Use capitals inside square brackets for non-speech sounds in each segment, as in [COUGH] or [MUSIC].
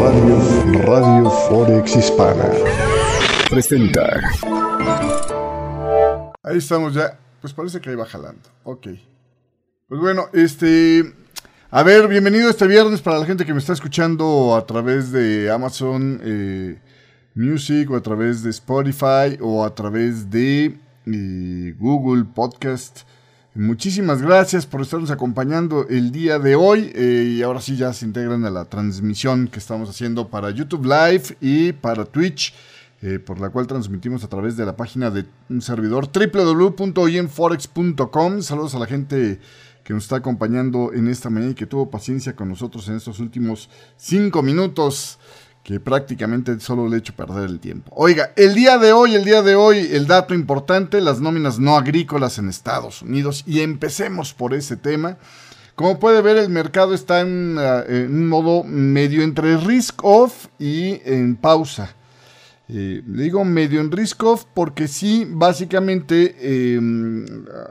Radio, Radio Forex Hispana presenta. Ahí estamos ya. Pues parece que ahí va jalando. Ok. Pues bueno, este. A ver, bienvenido este viernes para la gente que me está escuchando a través de Amazon eh, Music o a través de Spotify o a través de eh, Google Podcast. Muchísimas gracias por estarnos acompañando el día de hoy eh, y ahora sí ya se integran a la transmisión que estamos haciendo para YouTube Live y para Twitch, eh, por la cual transmitimos a través de la página de un servidor www.inforex.com. Saludos a la gente que nos está acompañando en esta mañana y que tuvo paciencia con nosotros en estos últimos cinco minutos que prácticamente solo le he hecho perder el tiempo. Oiga, el día de hoy, el día de hoy, el dato importante, las nóminas no agrícolas en Estados Unidos. Y empecemos por ese tema. Como puede ver, el mercado está en, uh, un modo medio entre risk off y en pausa. Eh, digo medio en risk off porque sí, básicamente, eh,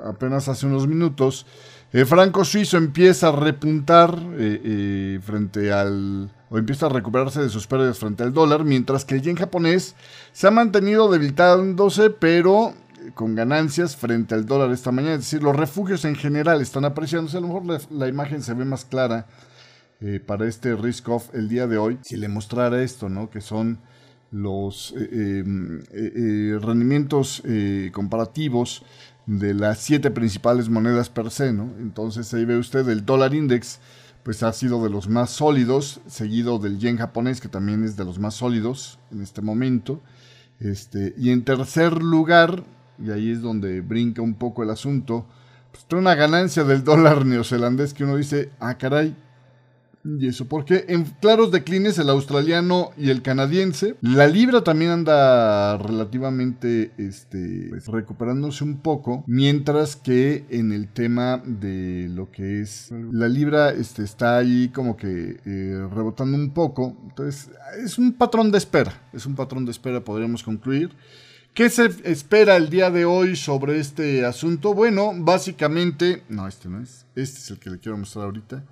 apenas hace unos minutos, el franco suizo empieza a repuntar eh, eh, frente al o empieza a recuperarse de sus pérdidas frente al dólar, mientras que el yen japonés se ha mantenido debilitándose, pero con ganancias frente al dólar esta mañana. Es decir, los refugios en general están apreciándose. A lo mejor la, imagen se ve más clara eh, para este risk off el día de hoy. Si le mostrara esto, ¿no? Que son los eh, eh, rendimientos comparativos de las siete principales monedas per se, ¿no? Entonces ahí ve usted el dólar index pues ha sido de los más sólidos, seguido del yen japonés, que también es de los más sólidos en este momento. Este, y en tercer lugar, y ahí es donde brinca un poco el asunto, pues tiene una ganancia del dólar [LAUGHS] neozelandés que uno dice, ah, caray, y eso, porque en claros declines el australiano y el canadiense, la libra también anda relativamente este, pues, recuperándose un poco, mientras que en el tema de lo que es la libra este, está ahí como que eh, rebotando un poco, entonces es un patrón de espera, es un patrón de espera podríamos concluir. ¿Qué se espera el día de hoy sobre este asunto? Bueno, básicamente, no, este no es, este es el que le quiero mostrar ahorita.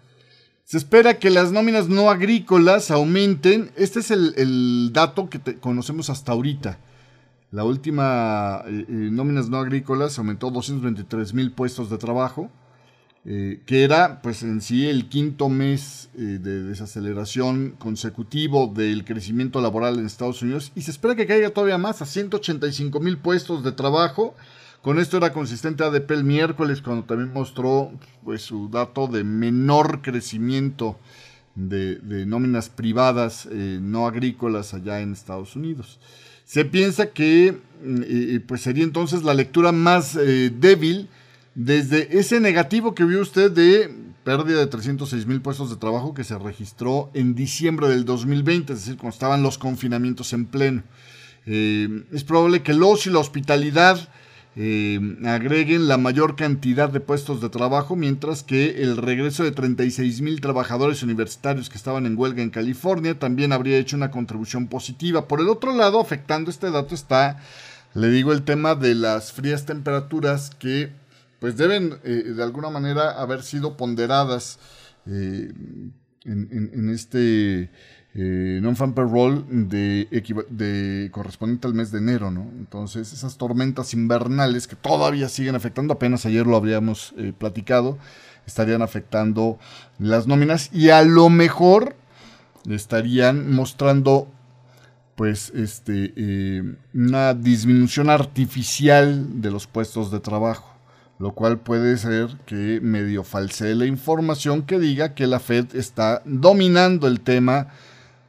Se espera que las nóminas no agrícolas aumenten. Este es el, dato que te, conocemos hasta ahorita. La última eh, eh, nóminas no agrícolas aumentó 223 mil puestos de trabajo, eh, que era pues en sí el quinto mes de desaceleración consecutivo del crecimiento laboral en Estados Unidos y se espera que caiga todavía más a 185 mil puestos de trabajo con esto era consistente ADP el miércoles cuando también mostró pues, su dato de menor crecimiento de, nóminas privadas eh, no agrícolas allá en Estados Unidos. Se piensa que eh, pues sería entonces la lectura más eh, débil desde ese negativo que vio usted de pérdida de 306 mil puestos de trabajo que se registró en diciembre del 2020, es decir, cuando estaban los confinamientos en pleno. es probable que los y la hospitalidad eh, agreguen la mayor cantidad de puestos de trabajo, mientras que el regreso de 36 mil trabajadores universitarios que estaban en huelga en California también habría hecho una contribución positiva. Por el otro lado, afectando este dato está, le digo, el tema de las frías temperaturas que pues deben eh, de alguna manera haber sido ponderadas eh, en, este eh, non-fan payroll de, de, correspondiente al mes de enero, ¿no? Entonces, esas tormentas invernales que todavía siguen afectando, apenas ayer lo habríamos eh, platicado, estarían afectando las nóminas y a lo mejor estarían mostrando pues este eh, una disminución artificial de los puestos de trabajo lo cual puede ser que medio falsee la información que diga que la Fed está dominando el tema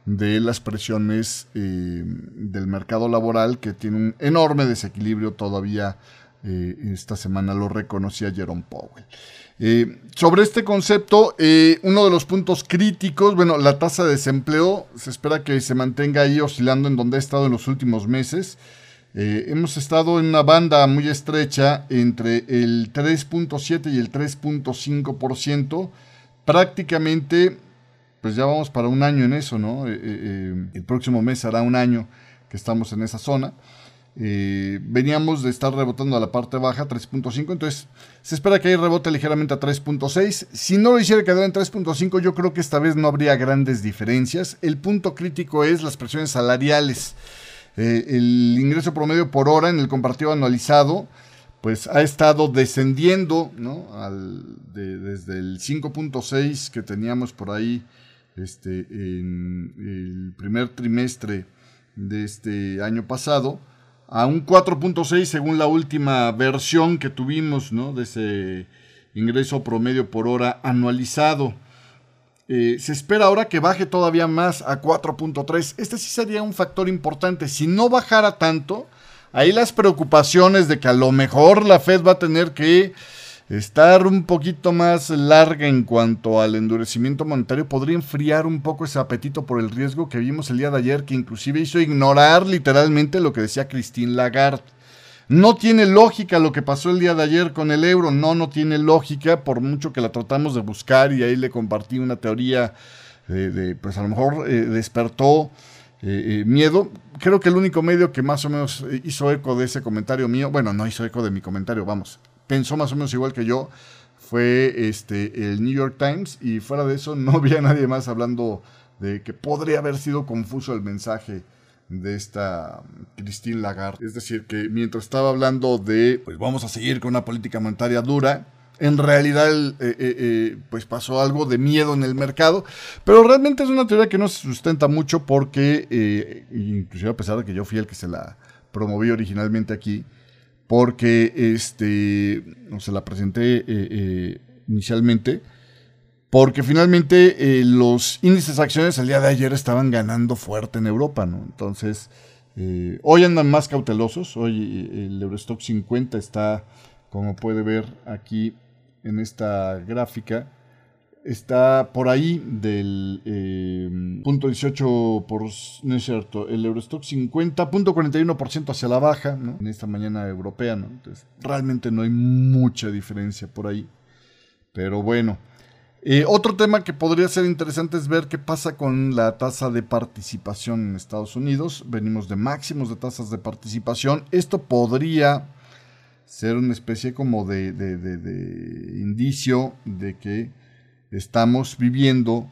de las presiones eh, del mercado laboral que tiene un enorme desequilibrio todavía. Eh, esta semana lo reconocía Jerome Powell. Eh, sobre este concepto, uno de los puntos críticos, bueno, la tasa de desempleo se espera que se mantenga ahí oscilando en donde ha estado en los últimos meses. Hemos estado en una banda muy estrecha entre el 3.7 y el 3.5%, prácticamente pues ya vamos para un año en eso, ¿no? Eh, eh, el próximo mes hará un año que estamos en esa zona. Eh, veníamos de estar rebotando a la parte baja, 3.5, entonces se espera que ahí rebote ligeramente a 3.6. Si no lo hiciera quedar en 3.5, yo creo que esta vez no habría grandes diferencias. El punto crítico es las presiones salariales. Eh, el ingreso promedio por hora en el compartido anualizado pues ha estado descendiendo ¿no? desde el 5.6 que teníamos por ahí este, en el primer trimestre de este año pasado a un 4.6 según la última versión que tuvimos ¿no? de ese ingreso promedio por hora anualizado. Eh, se espera ahora que baje todavía más a 4.3. Este sí sería un factor importante. Si no bajara tanto, ahí las preocupaciones de que a lo mejor la Fed va a tener que estar un poquito más larga en cuanto al endurecimiento monetario podría enfriar un poco ese apetito por el riesgo que vimos el día de ayer, que inclusive hizo ignorar literalmente lo que decía Christine Lagarde. No tiene lógica lo que pasó el día de ayer con el euro, no, no tiene lógica, por mucho que la tratamos de buscar y ahí le compartí una teoría de, pues a lo mejor eh, despertó eh, eh, miedo. Creo que el único medio que más o menos hizo eco de ese comentario mío, bueno, no hizo eco de mi comentario, vamos, pensó más o menos igual que yo, fue este, el New York Times y fuera de eso [LAUGHS] no había nadie más hablando de que podría haber sido confuso el mensaje de esta Christine Lagarde. Es decir, que mientras estaba hablando de, pues vamos a seguir con una política monetaria dura, en realidad eh, eh, eh, pues pasó algo de miedo en el mercado, pero realmente es una teoría que no se sustenta mucho porque, inclusive a pesar de que yo fui el que se la promoví originalmente aquí, porque este, no se la presenté inicialmente, porque finalmente los índices de acciones el día de ayer estaban ganando fuerte en Europa, ¿no? Entonces, hoy andan más cautelosos, hoy el Eurostock 50 está como puede ver aquí en esta gráfica, está por ahí del eh, punto 18 por, no es cierto, el Eurostock 50.41% hacia la baja, En esta mañana europea. Entonces, realmente no hay mucha diferencia por ahí. Pero bueno. Eh, otro tema que podría ser interesante es ver qué pasa con la tasa de participación en Estados Unidos. Venimos de máximos de tasas de participación. Esto podría ser una especie como de, indicio de que estamos viviendo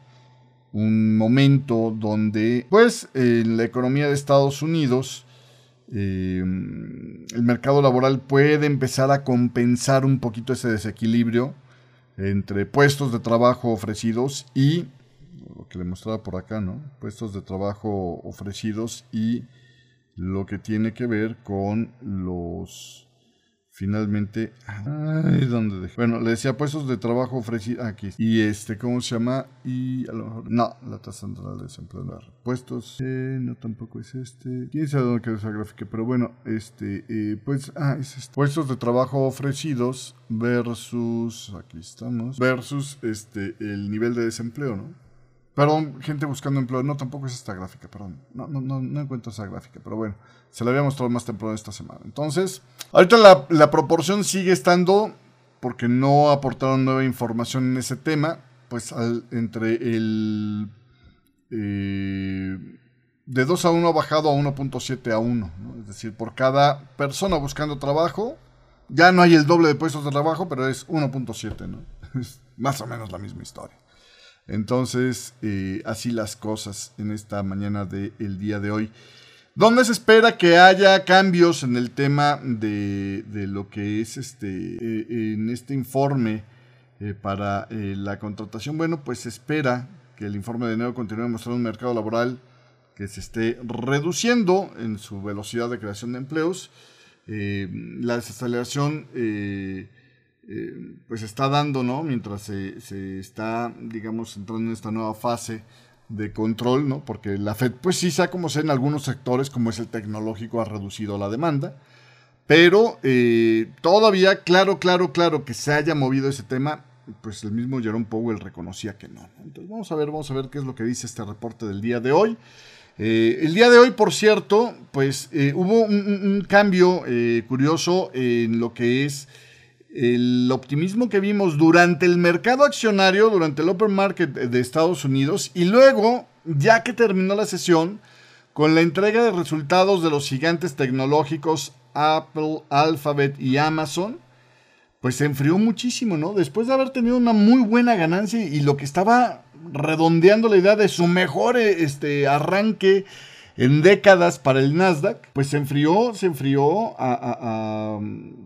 un momento donde, pues, en la economía de Estados Unidos, eh, el mercado laboral puede empezar a compensar un poquito ese desequilibrio entre puestos de trabajo ofrecidos y, lo que le mostraba por acá, ¿no? Puestos de trabajo ofrecidos y lo que tiene que ver con los finalmente. Ay, ¿dónde dejé? Bueno, le decía puestos de trabajo ofrecidos. Aquí. Y este, ¿cómo se llama? Y a lo mejor. No, la tasa central de desempleo. Puestos. Eh, no, tampoco es este. ¿Quién sabe dónde queda esa gráfica? Pero bueno, este. Eh, pues. Ah, es este. Puestos de trabajo ofrecidos versus. Aquí estamos. Versus este. El nivel de desempleo, ¿no? Perdón, gente buscando empleo. No, tampoco es esta gráfica, perdón. No, no, no, no encuentro esa gráfica, pero bueno. Se la había mostrado más temprano esta semana. Entonces, ahorita la, proporción sigue estando, porque no aportaron nueva información en ese tema, pues entre el... Eh, de 2 a 1 ha bajado a 1.7 a 1. Es decir, por cada persona buscando trabajo, ya no hay el doble de puestos de trabajo, pero es 1.7, ¿no? [LAUGHS] Es más o menos la misma historia. Entonces, eh, así las cosas en esta mañana del día de hoy. ¿Dónde se espera que haya cambios en el tema de, lo que es este eh, en este informe eh, para la contratación? Bueno, pues se espera que el informe de enero continúe mostrando un mercado laboral que se esté reduciendo en su velocidad de creación de empleos. la desaceleración pues está dando, ¿no? Mientras se, se está, digamos, entrando en esta nueva fase de control, ¿no? Porque la Fed, pues sí, sea como sea, en algunos sectores, como es el tecnológico, ha reducido la demanda. Pero eh, todavía, claro, claro, claro, que se haya movido ese tema, pues el mismo Jerome Powell reconocía que no. Entonces vamos a ver, vamos a ver qué es lo que dice este reporte del día de hoy. Eh, el día de hoy, por cierto, pues eh, hubo un cambio curioso en lo que es el optimismo que vimos durante el mercado accionario, durante el open market de Estados Unidos, y luego, ya que terminó la sesión, con la entrega de resultados de los gigantes tecnológicos Apple, Alphabet y Amazon, pues se enfrió muchísimo, ¿no? Después de haber tenido una muy buena ganancia y lo que estaba redondeando la idea de su mejor este, arranque en décadas para el Nasdaq, pues se enfrió, se enfrió,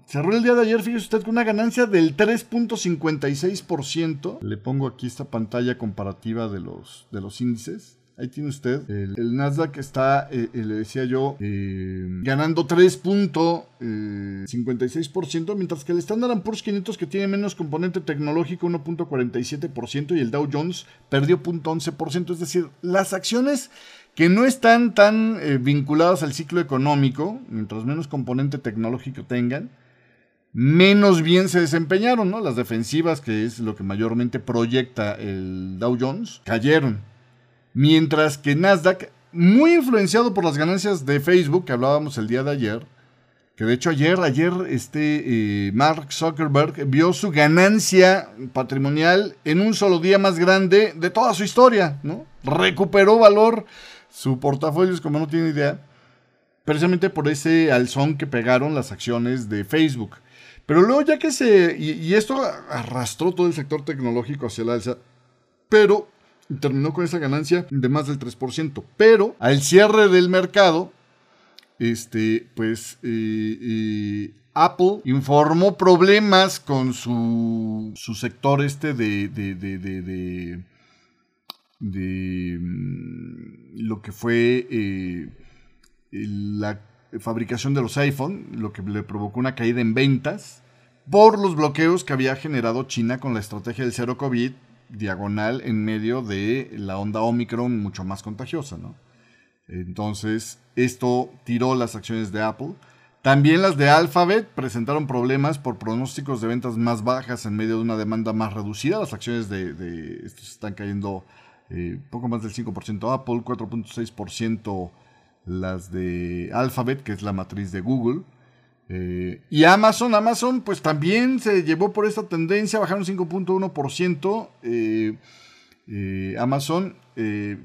cerró el día de ayer, fíjese usted, con una ganancia del 3.56%. Le pongo aquí esta pantalla comparativa de los, de los índices. Ahí tiene usted. El, Nasdaq está, eh, eh, le decía yo, eh, ganando 3.56%, mientras que el Standard Poor's 500, que tiene menos componente tecnológico, 1.47%, y el Dow Jones perdió 0.11%. Es decir, las acciones que no están tan vinculadas al ciclo económico, mientras menos componente tecnológico tengan, menos bien se desempeñaron, ¿no? Las defensivas, que es lo que mayormente proyecta el Dow Jones, cayeron. Mientras que Nasdaq, muy influenciado por las ganancias de Facebook que hablábamos el día de ayer, que de hecho ayer, ayer este eh, Mark Zuckerberg vio su ganancia patrimonial en un solo día más grande de toda su historia, ¿no? Recuperó valor su portafolio, como no tiene idea, precisamente por ese alzón que pegaron las acciones de Facebook. Pero luego ya que se, y, esto arrastró todo el sector tecnológico hacia el alza, pero terminó con esa ganancia de más del 3%. Pero al cierre del mercado, este, pues eh, eh, Apple informó problemas con su, su sector este de, de mm, lo que fue eh, la fabricación de los iPhone, lo que le provocó una caída en ventas por los bloqueos que había generado China con la estrategia del cero COVID diagonal en medio de la onda Omicron mucho más contagiosa, ¿no? Entonces, esto tiró las acciones de Apple. También las de Alphabet presentaron problemas por pronósticos de ventas más bajas en medio de una demanda más reducida. Las acciones de, de estos están cayendo eh, poco más del 5% Apple, 4.6% las de Alphabet, que es la matriz de Google. Eh, y Amazon, Amazon pues también se llevó por esta tendencia, bajaron 5.1%. Eh, eh, Amazon,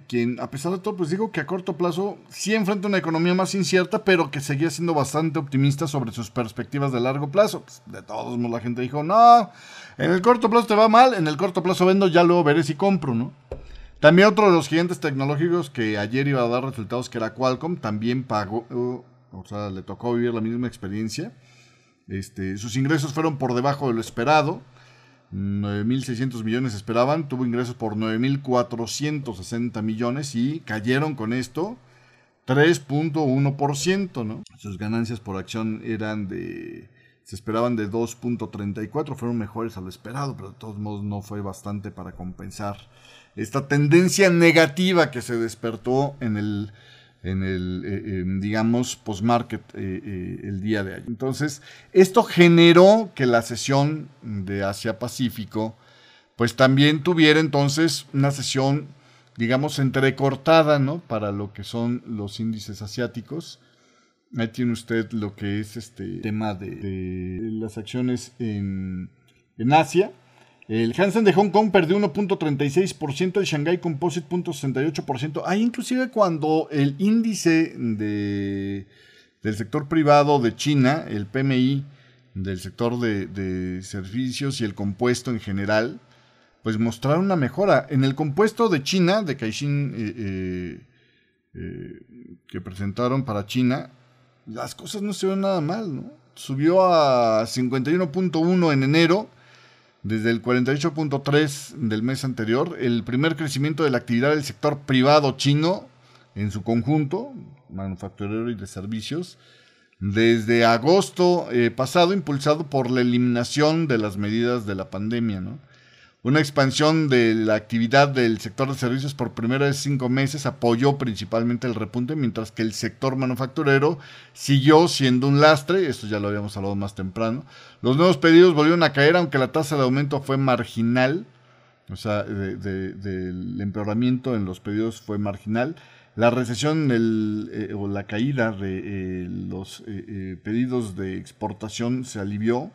quien a pesar de todo, pues digo que a corto plazo sí enfrenta una economía más incierta, pero que seguía siendo bastante optimista sobre sus perspectivas de largo plazo. Pues, de todos modos la gente dijo, no, en el corto plazo te va mal, en el corto plazo vendo, ya luego veré si compro, ¿no? También otro de los gigantes tecnológicos que ayer iba a dar resultados, que era Qualcomm, también pagó, o sea, le tocó vivir la misma experiencia. Este, sus ingresos fueron por debajo de lo esperado. 9.600 millones esperaban, tuvo ingresos por 9.460 millones y cayeron con esto 3.1%, ¿no? Sus ganancias por acción eran de, se esperaban de 2.34, fueron mejores a lo esperado, pero de todos modos no fue bastante para compensar esta tendencia negativa que se despertó en el en el, eh, digamos, post-market eh, eh, el día de ayer. Entonces, esto generó que la sesión de Asia-Pacífico, pues también tuviera entonces una sesión, digamos, entrecortada, ¿no? Para lo que son los índices asiáticos. Ahí tiene usted lo que es este tema de, de las acciones en, en Asia. El Hansen de Hong Kong perdió 1.36%, el Shanghai Composite 0.68%. Ahí inclusive cuando el índice de, del sector privado de China, el PMI del sector de, servicios y el compuesto en general, pues mostraron una mejora. En el compuesto de China, de Caixin, eh, eh, eh, que presentaron para China, las cosas no se ven nada mal, ¿no? Subió a 51.1 en enero desde el 48.3 del mes anterior, el primer crecimiento de la actividad del sector privado chino en su conjunto, manufacturero y de servicios, desde agosto eh, pasado, impulsado por la eliminación de las medidas de la pandemia. ¿no? Una expansión de la actividad del sector de servicios por primera vez cinco meses apoyó principalmente el repunte, mientras que el sector manufacturero siguió siendo un lastre, esto ya lo habíamos hablado más temprano. Los nuevos pedidos volvieron a caer, aunque la tasa de aumento fue marginal, o sea, del empeoramiento en los pedidos fue marginal. La recesión eh, o la caída de eh, los eh, pedidos de exportación se alivió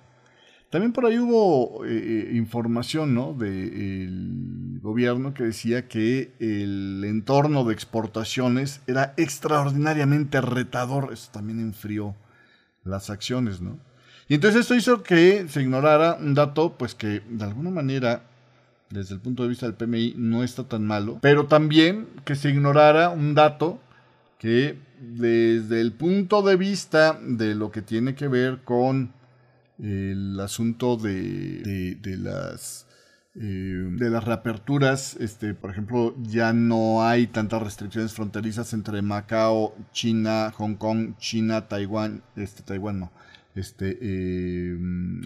También por ahí hubo eh, información ¿no? del gobierno que decía que el entorno de exportaciones era extraordinariamente retador. Eso también enfrió las acciones, ¿no? Y entonces esto hizo que se ignorara un dato, pues que de alguna manera, desde el punto de vista del PMI, no está tan malo, pero también que se ignorara un dato que desde el punto de vista de lo que tiene que ver con el asunto de, de, las eh, de las reaperturas, este, por ejemplo, ya no hay tantas restricciones fronterizas entre Macao, China, Hong Kong, China, Taiwán, este, Taiwán no, este, eh,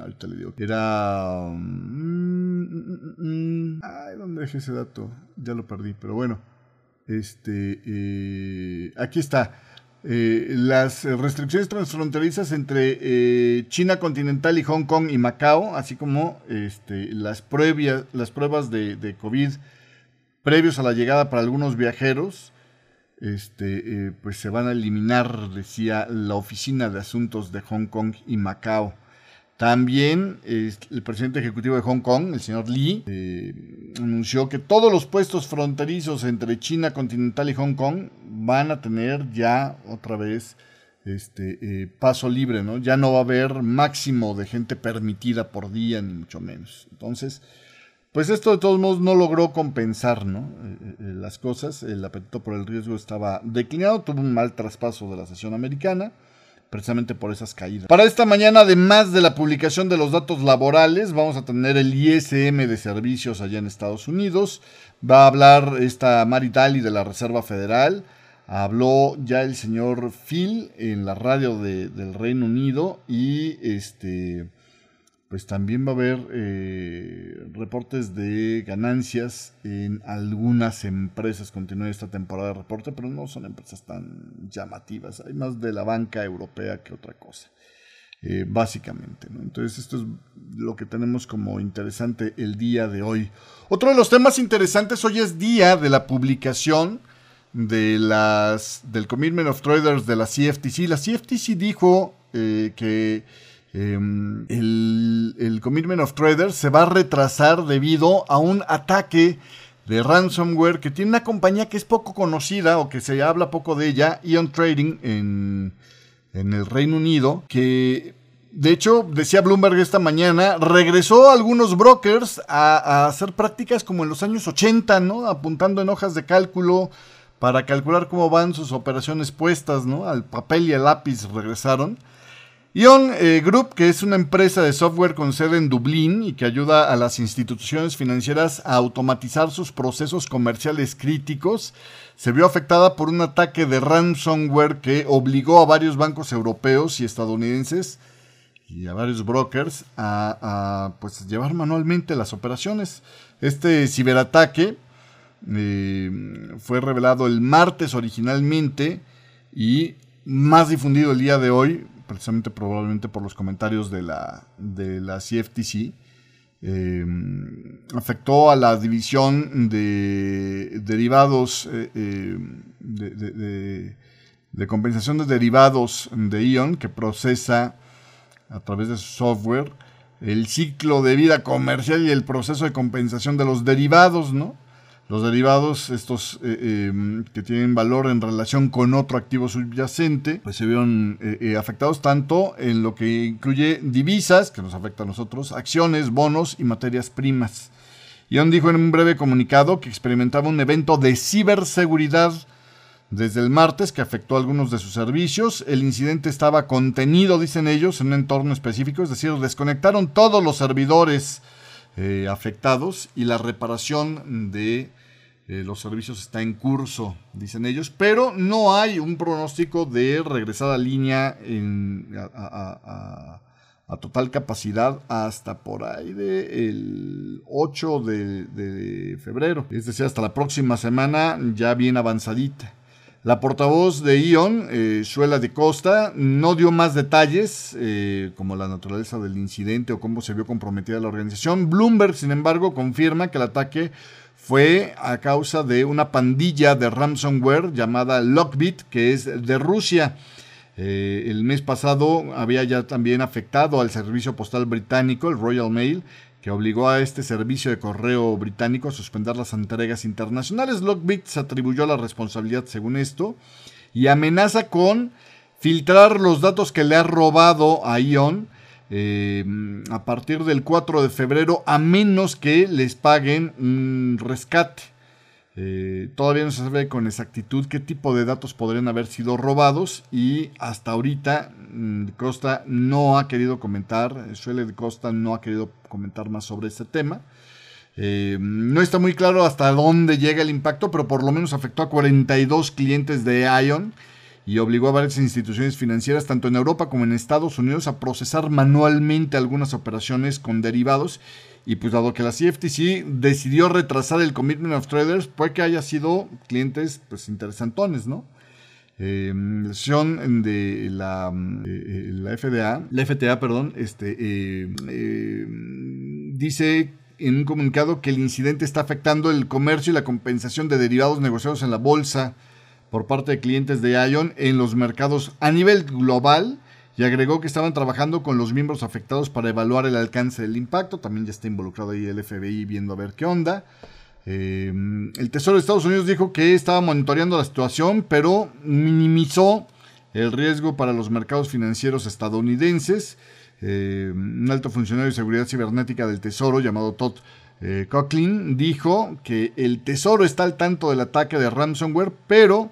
ahorita le digo, era, mm, mm, mm, ay, ¿dónde dejé ese dato? Ya lo perdí, pero bueno, este, eh, aquí está. Eh, las restricciones transfronterizas entre eh, China continental y Hong Kong y Macao, así como este, las, pruebas de, COVID previos a la llegada para algunos viajeros, este, eh, pues se van a eliminar, decía la Oficina de Asuntos de Hong Kong y Macao. También el presidente ejecutivo de Hong Kong, el señor Lee, eh, anunció que todos los puestos fronterizos entre China continental y Hong Kong van a tener ya otra vez este eh, paso libre, ¿no? Ya no va a haber máximo de gente permitida por día, ni mucho menos. Entonces, pues esto de todos modos no logró compensar, ¿no? Eh, las cosas. El apetito por el riesgo estaba declinado, tuvo un mal traspaso de la sesión americana precisamente por esas caídas. Para esta mañana, además de la publicación de los datos laborales, vamos a tener el ISM de servicios allá en Estados Unidos. Va a hablar esta Maritali de la Reserva Federal. Habló ya el señor Phil en la radio del Reino Unido y este pues también va a haber eh, reportes de ganancias en algunas empresas. Continúa esta temporada de reporte, pero no son empresas tan llamativas. Hay más de la banca europea que otra cosa, eh, básicamente. Entonces esto es lo que tenemos como interesante el día de hoy. Otro de los temas interesantes hoy es día de la publicación de las, del Commitment of Traders de la CFTC. La CFTC dijo eh, que Em, el, Commitment of Traders se va a retrasar debido a un ataque de ransomware que tiene una compañía que es poco conocida o que se habla poco de ella, Ion Trading en, el Reino Unido, que de hecho, decía Bloomberg esta mañana, regresó a algunos brokers a, hacer prácticas como en los años 80, ¿no? Apuntando en hojas de cálculo para calcular cómo van sus operaciones puestas, ¿no? Al papel y al lápiz regresaron. Ion eh, Group, que es una empresa de software con sede en Dublín y que ayuda a las instituciones financieras a automatizar sus procesos comerciales críticos, se vio afectada por un ataque de ransomware que obligó a varios bancos europeos y estadounidenses y a varios brokers a, pues, llevar manualmente las operaciones. Este ciberataque eh, fue revelado el martes originalmente y más difundido el día de hoy precisamente probablemente por los comentarios de la, de la CFTC, em, afectó a la división de derivados eh, em, de, de, compensación de derivados de ION que procesa a través de su software el ciclo de vida comercial y el proceso de compensación de los derivados, ¿no? Los derivados, estos eh, em, que tienen valor en relación con otro activo subyacente, pues se vieron eh, eh, afectados tanto en lo que incluye divisas, que nos afecta a nosotros, acciones, bonos y materias primas. Ion dijo en un breve comunicado que experimentaba un evento de ciberseguridad desde el martes que afectó a algunos de sus servicios. El incidente estaba contenido, dicen ellos, en un entorno específico, es decir, desconectaron todos los servidores afectados y la reparación de eh, los servicios está en curso, dicen ellos, pero no hay un pronóstico de regresar a línea a, total capacidad hasta por ahí del 8 de, febrero, es decir, hasta la próxima semana ya bien avanzadita. La portavoz de ION, eh, Suela de Costa, no dio más detalles, eh, como la naturaleza del incidente o cómo se vio comprometida la organización. Bloomberg, sin embargo, confirma que el ataque fue a causa de una pandilla de ransomware llamada Lockbit, que es de Rusia. Eh, el mes pasado había ya también afectado al servicio postal británico, el Royal Mail, que obligó a este servicio de correo británico a suspender las entregas internacionales. Lockbit se atribuyó la responsabilidad según esto y amenaza con filtrar los datos que le ha robado a Ion eh, a partir del 4 de febrero a menos que les paguen un rescate. Eh, todavía no se sabe con exactitud qué tipo de datos podrían haber sido robados y hasta ahorita mm, Costa no ha querido comentar, Suele de Costa no ha querido comentar más sobre este tema. Eh, no está muy claro hasta dónde llega el impacto, pero por lo menos afectó a 42 clientes de Ion y obligó a varias instituciones financieras, tanto en Europa como en Estados Unidos, a procesar manualmente algunas operaciones con derivados y pues dado que la CFTC decidió retrasar el Commitment of Traders, puede que haya sido clientes pues interesantones, ¿no? Eh, de la, eh, la FDA, la FTA, perdón, este, eh, eh, dice en un comunicado que el incidente está afectando el comercio y la compensación de derivados negociados en la bolsa por parte de clientes de ION en los mercados a nivel global y agregó que estaban trabajando con los miembros afectados para evaluar el alcance del impacto. También ya está involucrado ahí el FBI viendo a ver qué onda. Eh, el Tesoro de Estados Unidos dijo que estaba monitoreando la situación, pero minimizó el riesgo para los mercados financieros estadounidenses. Eh, un alto funcionario de seguridad cibernética del Tesoro llamado Todd eh, dijo que el Tesoro está al tanto del ataque de ransomware, pero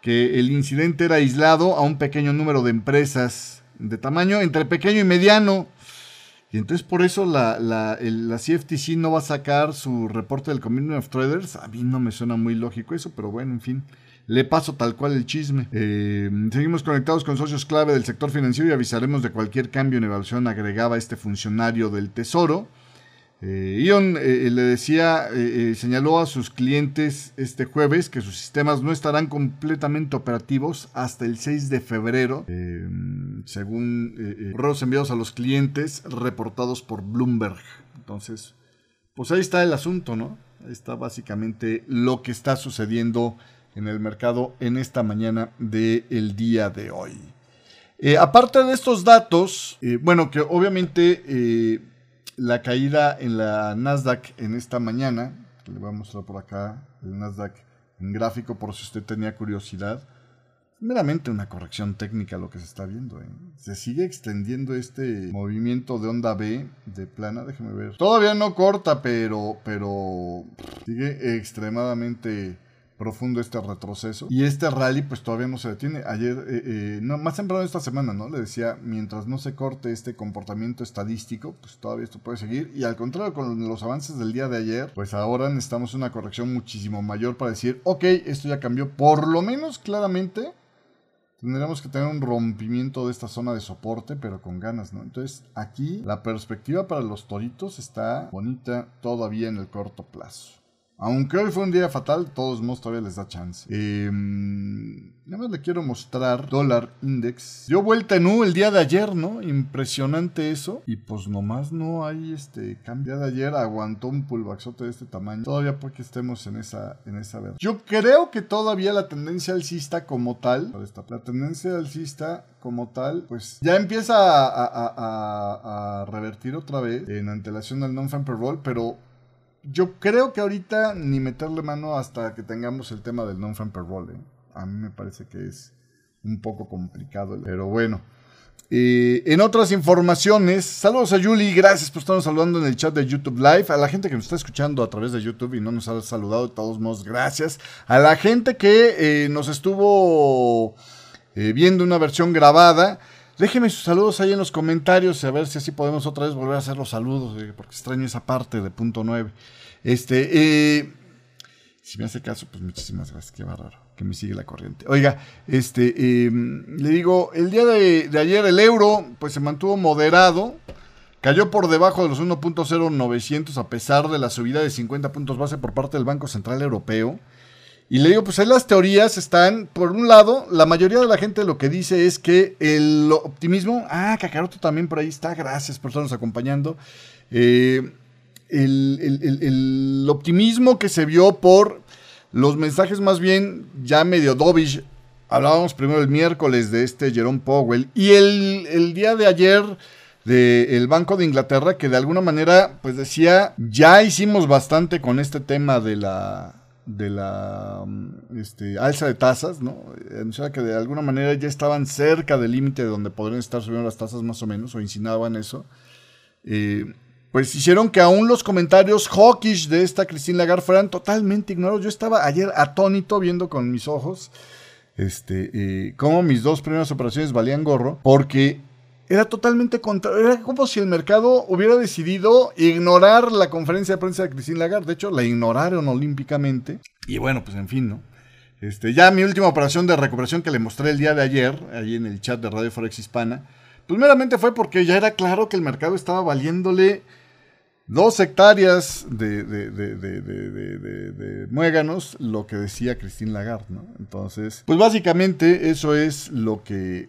que el incidente era aislado a un pequeño número de empresas de tamaño entre pequeño y mediano. Y entonces por eso la, la, CFTC no va a sacar su reporte del Community of Traders. A mí no me suena muy lógico eso, pero bueno, en fin. Le paso tal cual el chisme. Eh, seguimos conectados con socios clave del sector financiero y avisaremos de cualquier cambio en evaluación, agregaba este funcionario del Tesoro. Eh, Ion eh, eh, le decía, señaló a sus clientes este jueves que sus sistemas no estarán completamente operativos hasta el 6 de febrero, según correos enviados a los clientes reportados por Bloomberg. Entonces, pues ahí está el asunto, ¿no? Ahí está básicamente lo que está sucediendo en el mercado en esta mañana del día de hoy. aparte de estos datos, bueno, que obviamente la caída en la Nasdaq en esta mañana, le voy a mostrar por acá el Nasdaq en gráfico por si usted tenía curiosidad, meramente una corrección técnica lo que se está viendo. ¿eh? Se sigue extendiendo este movimiento de onda B de plana, déjeme ver. Todavía no corta, pero, pero sigue extremadamente profundo este retroceso. Y este rally pues todavía no se detiene. Ayer, eh, eh, más temprano esta semana, ¿no? Le decía, mientras no se corte este comportamiento estadístico, pues todavía esto puede seguir. Y al contrario, con los avances del día de ayer, pues ahora necesitamos una corrección muchísimo mayor para decir, ok, esto ya cambió. Por lo menos claramente tendríamos que tener un rompimiento de esta zona de soporte, pero con ganas, ¿no? Entonces aquí la perspectiva para los toritos está bonita todavía en el corto plazo. Aunque hoy fue un día fatal, todos modos todavía les da chance. Eh, nada más le quiero mostrar dólar index. Dio vuelta en U el día de ayer, ¿no? Impresionante eso. Y pues nomás no hay este cambio. El día de ayer aguantó un pullbackzote de este tamaño. Todavía porque estemos en esa, en esa verde. Yo creo que todavía la tendencia alcista como tal, la tendencia alcista como tal, pues ya empieza a, revertir otra vez en antelación al non-fan roll, pero yo creo que ahorita ni meterle mano hasta que tengamos el tema del non-fan roll. ¿eh? A mí me parece que es un poco complicado, pero bueno. Eh, en otras informaciones, saludos a Yuli, gracias por estarnos saludando en el chat de YouTube Live. A la gente que nos está escuchando a través de YouTube y no nos ha saludado, de todos modos, gracias. A la gente que eh, nos estuvo viendo una versión grabada. Déjenme sus saludos ahí en los comentarios, a ver si así podemos otra vez volver a hacer los saludos, porque extraño esa parte de punto 9. Este, eh, si me hace caso, pues muchísimas gracias, qué bárbaro, que me sigue la corriente. Oiga, este, em, le digo, el día de, ayer el euro, pues se mantuvo moderado, cayó por debajo de los 1.0900 a pesar de la subida de 50 puntos base por parte del Banco Central Europeo. Y le digo, pues ahí las teorías están, por un lado, la mayoría de la gente lo que dice es que el optimismo, ah, Cacaroto también por ahí está, gracias por estarnos acompañando. Eh, el, optimismo que se vio por los mensajes más bien ya medio dovish hablábamos primero el miércoles de este Jerome Powell y el, día de ayer del Banco de Inglaterra que de alguna manera pues decía ya hicimos bastante con este tema de la de la mm, este, alza de tasas, ¿no? Anunciaba que de alguna manera ya estaban cerca del límite de donde podrían estar subiendo las tasas más o menos, o insinuaban eso. Eh, pues hicieron que aún los comentarios hawkish de esta Christine Lagarde fueran totalmente ignorados. Yo estaba ayer atónito viendo con mis ojos este, eh, cómo mis dos primeras operaciones valían gorro, porque era totalmente contrario. Era como si el mercado hubiera decidido ignorar la conferencia de prensa de Christine Lagarde. De hecho, la ignoraron olímpicamente. Y bueno, pues en fin, ¿no? Este, ya mi última operación de recuperación que le mostré el día de ayer, ahí en el chat de Radio Forex Hispana, pues meramente fue porque ya era claro que el mercado estaba valiéndole dos hectáreas de, de, de, de, muéganos, lo que decía Christine Lagarde, ¿no? Entonces, pues básicamente eso es lo que,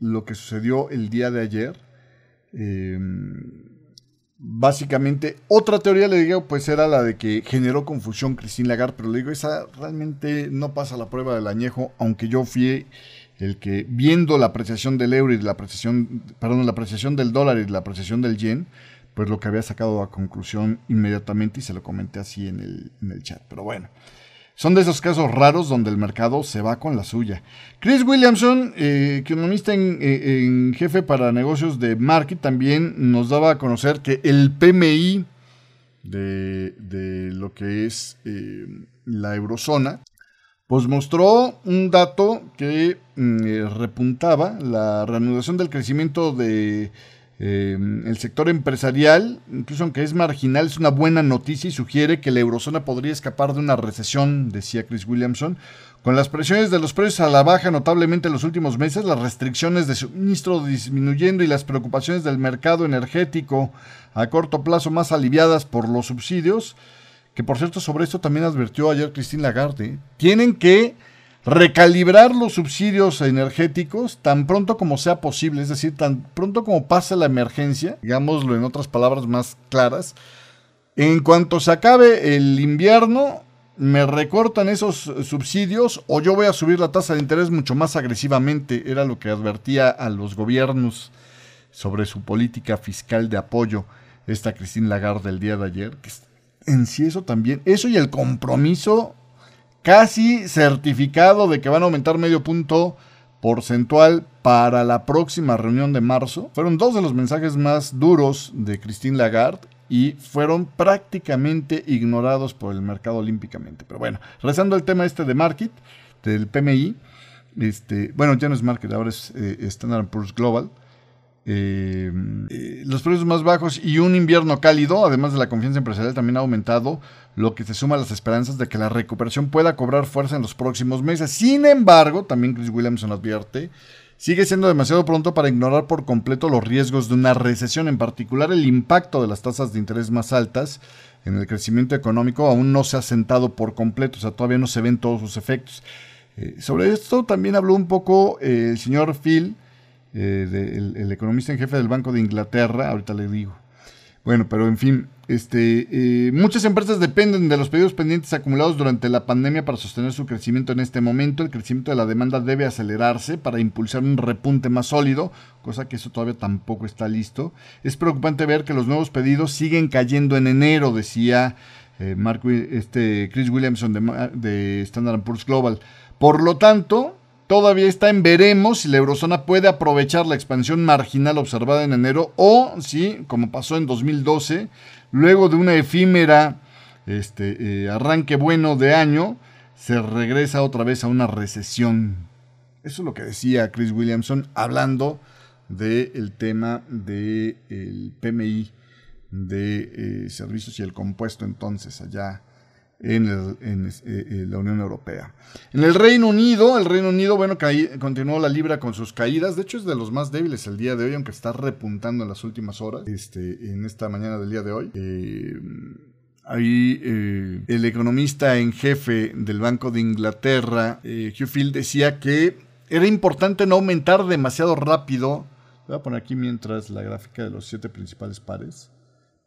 lo que sucedió el día de ayer. Em, básicamente, otra teoría le digo, pues era la de que generó confusión Christine Lagarde, pero le digo, esa realmente no pasa la prueba del añejo, aunque yo fui el que viendo la apreciación del euro y la apreciación, perdón, la apreciación del dólar y la apreciación del yen, pues lo que había sacado a conclusión inmediatamente y se lo comenté así en el, en el chat. Pero bueno, son de esos casos raros donde el mercado se va con la suya. Chris Williamson, eh, economista en, eh, en, jefe para negocios de Market, también nos daba a conocer que el PMI de, lo que es eh, la eurozona, pues mostró un dato que mm, repuntaba la reanudación del crecimiento de Em, el sector empresarial, incluso aunque es marginal, es una buena noticia y sugiere que la eurozona podría escapar de una recesión, decía Chris Williamson. Con las presiones de los precios a la baja notablemente en los últimos meses, las restricciones de suministro disminuyendo y las preocupaciones del mercado energético a corto plazo más aliviadas por los subsidios, que por cierto sobre esto también advirtió ayer Christine Lagarde, tienen que recalibrar los subsidios energéticos tan pronto como sea posible, es decir, tan pronto como pase la emergencia, digámoslo en otras palabras más claras. En cuanto se acabe el invierno, me recortan esos subsidios o yo voy a subir la tasa de interés mucho más agresivamente, era lo que advertía a los gobiernos sobre su política fiscal de apoyo esta Cristina Lagarde el día de ayer, en sí eso también, eso y el compromiso casi certificado de que van a aumentar medio punto porcentual para la próxima reunión de marzo. Fueron dos de los mensajes más duros de Christine Lagarde y fueron prácticamente ignorados por el mercado olímpicamente. Pero bueno, rezando el tema este de market, del PMI, este, bueno, ya no es market, ahora es eh, Standard Poor's Global. Eh, eh, los precios más bajos y un invierno cálido, además de la confianza empresarial, también ha aumentado, lo que se suma a las esperanzas de que la recuperación pueda cobrar fuerza en los próximos meses. Sin embargo, también Chris Williamson advierte, sigue siendo demasiado pronto para ignorar por completo los riesgos de una recesión, en particular el impacto de las tasas de interés más altas en el crecimiento económico aún no se ha sentado por completo, o sea, todavía no se ven todos sus efectos. Eh, sobre esto también habló un poco el señor Phil, eh, el, economista en jefe del Banco de Inglaterra, ahorita le digo. Bueno, pero en fin, este, eh, muchas empresas dependen de los pedidos pendientes acumulados durante la pandemia para sostener su crecimiento en este momento. El crecimiento de la demanda debe acelerarse para impulsar un repunte más sólido, cosa que eso todavía tampoco está listo. Es preocupante ver que los nuevos pedidos siguen cayendo en enero, decía eh, este, Chris Williamson de, de Standard Poor's Global. Por lo tanto, Todavía está en veremos si la eurozona puede aprovechar la expansión marginal observada en enero o si, como pasó en 2012, luego de una efímera este, eh, arranque bueno de año, se regresa otra vez a una recesión. Eso es lo que decía Chris Williamson hablando del tema del PMI de eh, servicios y el compuesto entonces allá en, eh, eh, la Unión Europea. En el Reino Unido, el Reino Unido, bueno, continuó la libra con sus caídas. De hecho, es de los más débiles el día de hoy, aunque está repuntando en las últimas horas, este, en esta mañana del día de hoy. Eh, ahí el economista en jefe del Banco de Inglaterra, Hugh Field, decía que era importante no aumentar demasiado rápido. Voy a poner aquí mientras la gráfica de los siete principales pares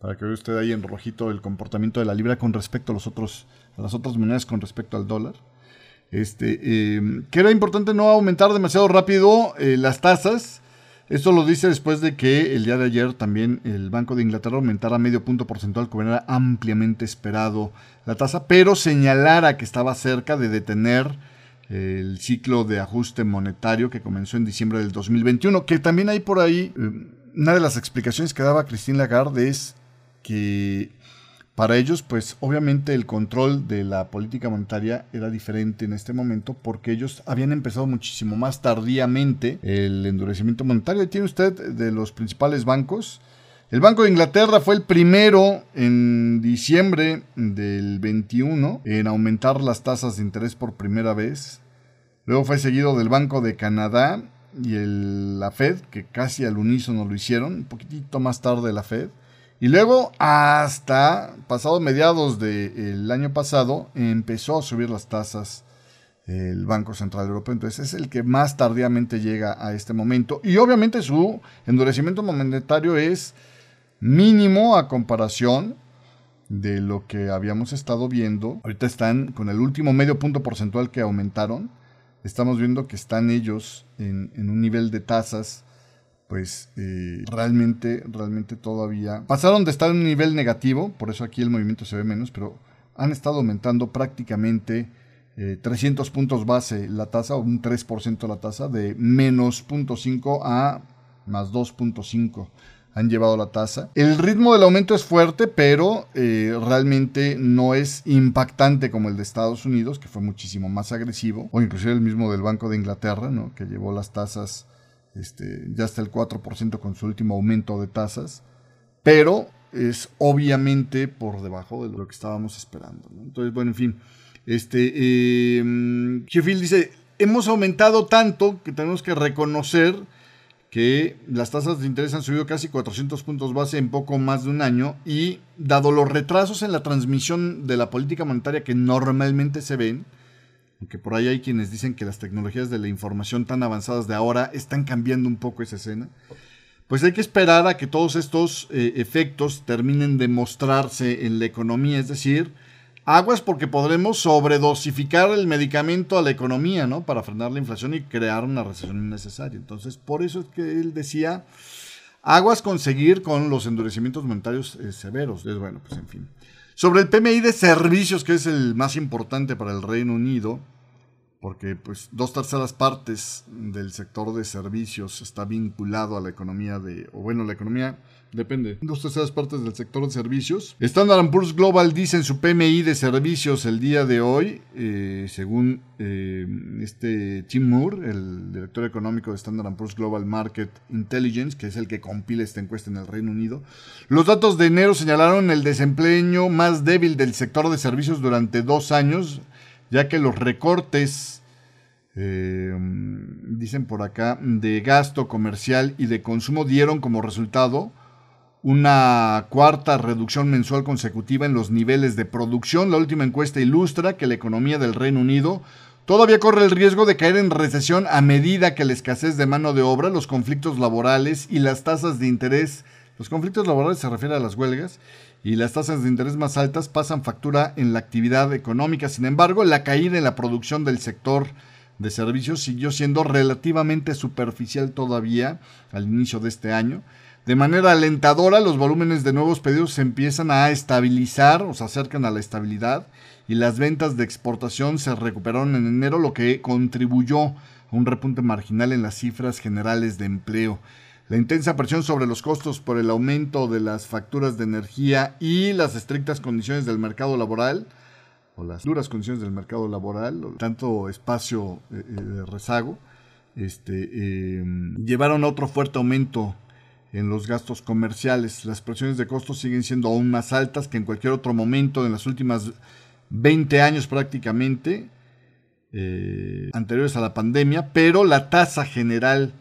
para que vea usted ahí en rojito el comportamiento de la libra con respecto a, los otros, a las otras monedas con respecto al dólar. este, em, que era importante no aumentar demasiado rápido eh, las tasas. Esto lo dice después de que el día de ayer también el Banco de Inglaterra aumentara medio punto porcentual, como era ampliamente esperado la tasa, pero señalara que estaba cerca de detener el ciclo de ajuste monetario que comenzó en diciembre del 2021, que también hay por ahí, em, una de las explicaciones que daba Christine Lagarde es que para ellos, pues obviamente el control de la política monetaria era diferente en este momento porque ellos habían empezado muchísimo más tardíamente el endurecimiento monetario. Tiene usted de los principales bancos. El Banco de Inglaterra fue el primero en diciembre del 21 en aumentar las tasas de interés por primera vez. Luego fue seguido del Banco de Canadá y la Fed, que casi al unísono lo hicieron, un poquitito más tarde la Fed. Y luego, hasta pasado mediados del año pasado, empezó a subir las tasas el Banco Central Europeo. Entonces es el que más tardíamente llega a este momento. Y obviamente su endurecimiento monetario es mínimo a comparación de lo que habíamos estado viendo. Ahorita están con el último medio punto porcentual que aumentaron. Estamos viendo que están ellos en, en un nivel de tasas pues eh, realmente, realmente todavía pasaron de estar en un nivel negativo, por eso aquí el movimiento se ve menos, pero han estado aumentando prácticamente 300 eh, puntos base la tasa, un 3% la tasa, de menos 0.5 a más 2.5 han llevado la tasa. El ritmo del aumento es fuerte, pero eh, realmente no es impactante como el de Estados Unidos, que fue muchísimo más agresivo, o inclusive el mismo del Banco de Inglaterra, ¿no? que llevó las tasas este, ya está el 4% con su último aumento de tasas, pero es obviamente por debajo de lo que estábamos esperando. Entonces, bueno, en fin, este, eh, dice, hemos aumentado tanto que tenemos que reconocer que las tasas de interés han subido casi 400 puntos base en poco más de un año y dado los retrasos en la transmisión de la política monetaria que normalmente se ven, que por ahí hay quienes dicen que las tecnologías de la información tan avanzadas de ahora están cambiando un poco esa escena, pues hay que esperar a que todos estos eh, efectos terminen de mostrarse en la economía, es decir, aguas porque podremos sobredosificar el medicamento a la economía, ¿no? Para frenar la inflación y crear una recesión innecesaria. Entonces, por eso es que él decía, aguas conseguir con los endurecimientos monetarios eh, severos. Es bueno, pues en fin. Sobre el PMI de servicios, que es el más importante para el Reino Unido, porque pues dos terceras partes del sector de servicios está vinculado a la economía de, o bueno, la economía depende, dos terceras partes del sector de servicios. Standard Poor's Global dice en su PMI de servicios el día de hoy, eh, según eh, este Tim Moore, el director económico de Standard Poor's Global Market Intelligence, que es el que compila esta encuesta en el Reino Unido, los datos de enero señalaron el desempeño más débil del sector de servicios durante dos años, ya que los recortes, eh, dicen por acá, de gasto comercial y de consumo dieron como resultado una cuarta reducción mensual consecutiva en los niveles de producción. La última encuesta ilustra que la economía del Reino Unido todavía corre el riesgo de caer en recesión a medida que la escasez de mano de obra, los conflictos laborales y las tasas de interés, los conflictos laborales se refieren a las huelgas, y las tasas de interés más altas pasan factura en la actividad económica. Sin embargo, la caída en la producción del sector de servicios siguió siendo relativamente superficial todavía al inicio de este año. De manera alentadora, los volúmenes de nuevos pedidos se empiezan a estabilizar o se acercan a la estabilidad y las ventas de exportación se recuperaron en enero, lo que contribuyó a un repunte marginal en las cifras generales de empleo. La intensa presión sobre los costos por el aumento de las facturas de energía y las estrictas condiciones del mercado laboral, o las duras condiciones del mercado laboral, tanto espacio eh, eh, de rezago, este, em, llevaron a otro fuerte aumento en los gastos comerciales. Las presiones de costos siguen siendo aún más altas que en cualquier otro momento en las últimas 20 años prácticamente, eh, anteriores a la pandemia, pero la tasa general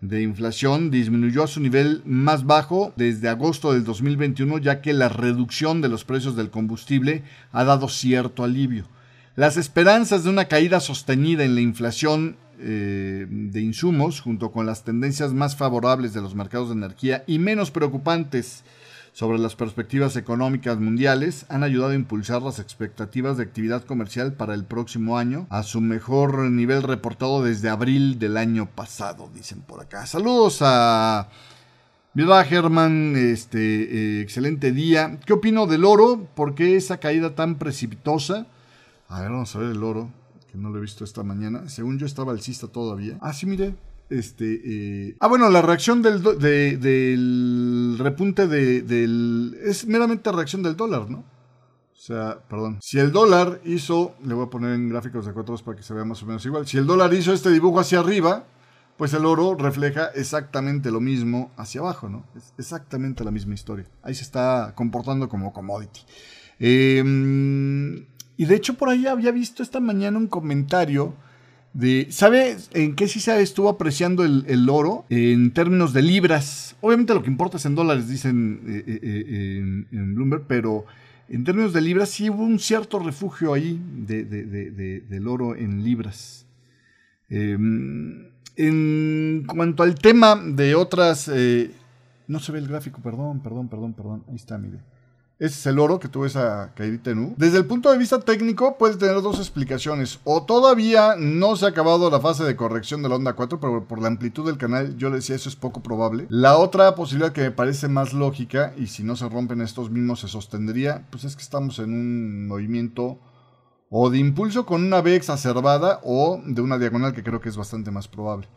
de inflación disminuyó a su nivel más bajo desde agosto del 2021, ya que la reducción de los precios del combustible ha dado cierto alivio. Las esperanzas de una caída sostenida en la inflación eh, de insumos, junto con las tendencias más favorables de los mercados de energía y menos preocupantes sobre las perspectivas económicas mundiales han ayudado a impulsar las expectativas de actividad comercial para el próximo año a su mejor nivel reportado desde abril del año pasado, dicen por acá. Saludos a Mira, Germán, este, eh, excelente día. ¿Qué opino del oro? ¿Por qué esa caída tan precipitosa? A ver, vamos a ver el oro, que no lo he visto esta mañana. Según yo estaba alcista todavía. Ah, sí, mire, este, eh, ah, bueno, la reacción del, del repunte de, del... Es meramente reacción del dólar, ¿no? O sea, perdón. Si el dólar hizo, le voy a poner en gráficos de cuatro para que se vea más o menos igual. Si el dólar hizo este dibujo hacia arriba, pues el oro refleja exactamente lo mismo hacia abajo, ¿no? Es exactamente la misma historia. Ahí se está comportando como commodity. Em, y de hecho por ahí había visto esta mañana un comentario ¿Sabe en qué sí se estuvo apreciando el, oro? En términos de libras. Obviamente lo que importa es en dólares, dicen eh, eh, eh, en, Bloomberg, pero en términos de libras sí hubo un cierto refugio ahí del oro en libras. Em, en cuanto al tema de otras... no se ve el gráfico, perdón, perdón, perdón, perdón. Ahí está, mire. Ese es el oro que tuvo esa caída en U. Desde el punto de vista técnico puede tener dos explicaciones. O todavía no se ha acabado la fase de corrección de la onda 4, pero por la amplitud del canal yo le decía eso es poco probable. La otra posibilidad que me parece más lógica, y si no se rompen estos mismos se sostendría, pues es que estamos en un movimiento o de impulso con una B exacerbada o de una diagonal que creo que es bastante más probable.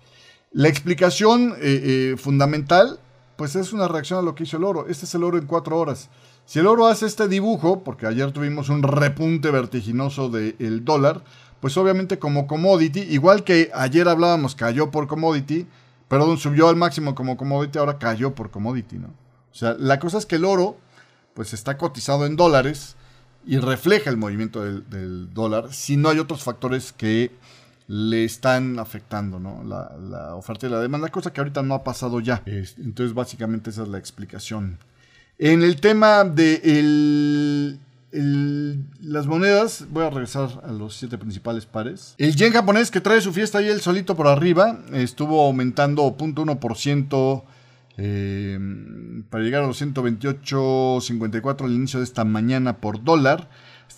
La explicación eh, eh, fundamental, pues es una reacción a lo que hizo el oro. Este es el oro en cuatro horas. Si el oro hace este dibujo, porque ayer tuvimos un repunte vertiginoso del dólar, pues obviamente como commodity, igual que ayer hablábamos, cayó por commodity, perdón, subió al máximo como commodity, ahora cayó por commodity, ¿no? O sea, la cosa es que el oro, pues está cotizado en dólares y refleja el movimiento del, dólar, si no hay otros factores que le están afectando, ¿no? La, la, oferta y la demanda, cosa que ahorita no ha pasado ya. Entonces, básicamente esa es la explicación. En el tema de las monedas, voy a regresar a los siete principales pares. El yen japonés que trae su fiesta ahí el solito por arriba, estuvo aumentando 0.1% eh, para llegar a los 128.54 al inicio de esta mañana por dólar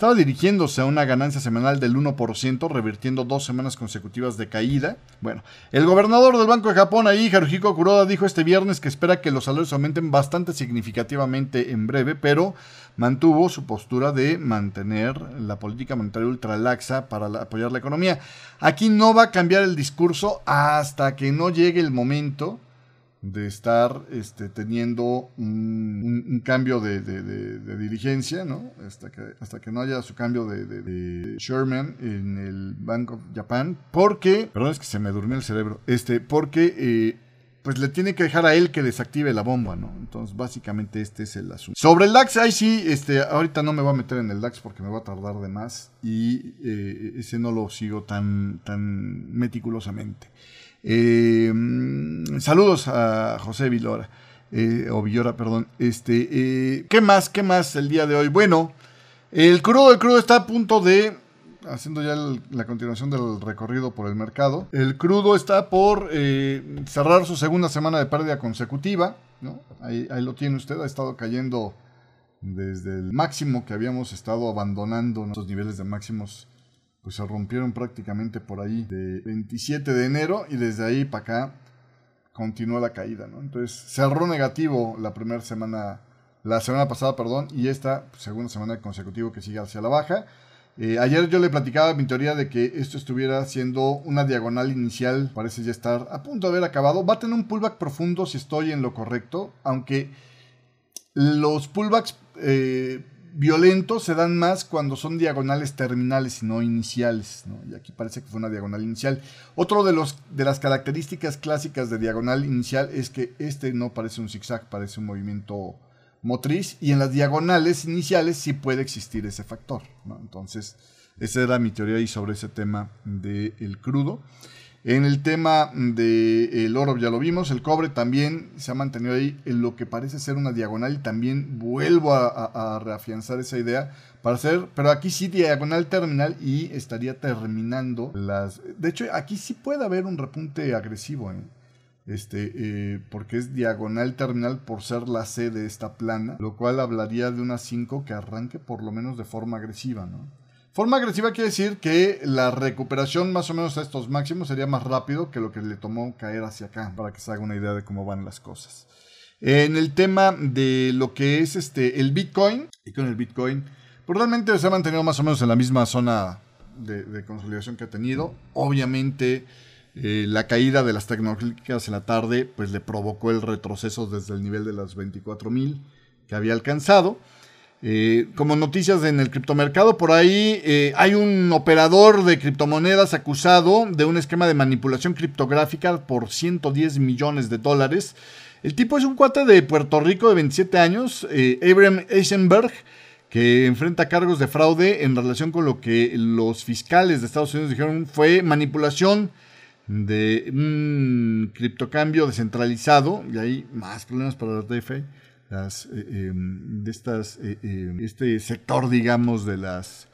estaba dirigiéndose a una ganancia semanal del 1%, revirtiendo dos semanas consecutivas de caída. Bueno, el gobernador del Banco de Japón, ahí, Haruhiko Kuroda, dijo este viernes que espera que los salarios aumenten bastante significativamente en breve, pero mantuvo su postura de mantener la política monetaria ultralaxa para apoyar la economía. Aquí no va a cambiar el discurso hasta que no llegue el momento de estar este, teniendo un, cambio de, dirigencia, ¿no? Hasta que, hasta que no haya su cambio de, Sherman en el Bank of Japan, porque, perdón, es que se me durmió el cerebro, este, porque, eh, pues le tiene que dejar a él que desactive la bomba, ¿no? Entonces, básicamente este es el asunto. Sobre el DAX, ahí sí, este, ahorita no me voy a meter en el DAX porque me va a tardar de más y eh, ese no lo sigo tan, tan meticulosamente. Eh, saludos a José Vilora. Eh, o Villora, perdón. Este, eh, ¿Qué más? ¿Qué más el día de hoy? Bueno, el crudo, el crudo está a punto de, haciendo ya la continuación del recorrido por el mercado, el crudo está por cerrar su segunda semana de pérdida consecutiva, ¿no? Ahí lo tiene usted, ha estado cayendo desde el máximo que habíamos estado abandonando, nuestros niveles de máximos pues se rompieron prácticamente por ahí de 27 de enero y desde ahí para acá continuó la caída, ¿no? Entonces cerró negativo la primera semana, la semana pasada, perdón, y esta segunda semana consecutiva que sigue hacia la baja. Eh, ayer yo le platicaba mi teoría de que esto estuviera siendo una diagonal inicial, parece ya estar a punto de haber acabado. Va a tener un pullback profundo si estoy en lo correcto, aunque los pullbacks eh, violentos se dan más cuando son diagonales terminales y no iniciales. Y aquí parece que fue una diagonal inicial. Otro de, los, de las características clásicas de diagonal inicial es que este no parece un zigzag, parece un movimiento motriz. Y en las diagonales iniciales sí puede existir ese factor. Entonces, esa era mi teoría ahí sobre ese tema del crudo. En el tema del oro ya lo vimos, el cobre también se ha mantenido ahí en lo que parece ser una diagonal y también vuelvo a, reafianzar esa idea para hacer, pero aquí sí diagonal terminal y estaría terminando las... De hecho, aquí sí puede haber un repunte agresivo. ¿eh? este, eh, porque es diagonal terminal por ser la C de esta plana, lo cual hablaría de una 5 que arranque por lo menos de forma agresiva, ¿no? Forma agresiva quiere decir que la recuperación más o menos a estos máximos sería más rápido que lo que le tomó caer hacia acá, para que se haga una idea de cómo van las cosas. En el tema de lo que es este, el Bitcoin, y con el Bitcoin, pues realmente se ha mantenido más o menos en la misma zona de, consolidación que ha tenido. Obviamente eh, la caída de las tecnológicas en la tarde pues le provocó el retroceso desde el nivel de las 24.000 que había alcanzado. Eh, como noticias en el criptomercado, por ahí eh, hay un operador de criptomonedas acusado de un esquema de manipulación criptográfica por 110 millones de dólares. El tipo es un cuate de Puerto Rico de 27 años, Abraham Eisenberg, que enfrenta cargos de fraude en relación con lo que los fiscales de Estados Unidos dijeron fue manipulación de un criptocambio descentralizado, y hay más problemas para la DeFi, las, eh, em, de estas, eh, em, este sector, digamos, de las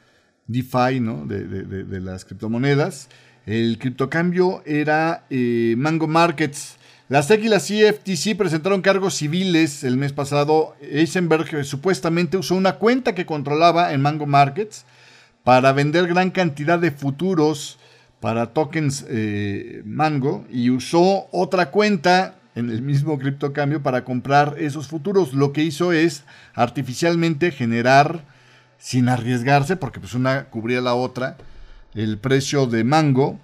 DeFi, ¿no? de, las criptomonedas. El criptocambio era eh, Mango Markets. La SEC y la CFTC presentaron cargos civiles el mes pasado. Eisenberg supuestamente usó una cuenta que controlaba en Mango Markets para vender gran cantidad de futuros para tokens Mango y usó otra cuenta en el mismo criptocambio para comprar esos futuros. Lo que hizo es artificialmente generar, sin arriesgarse, porque pues una cubría la otra, el precio de Mango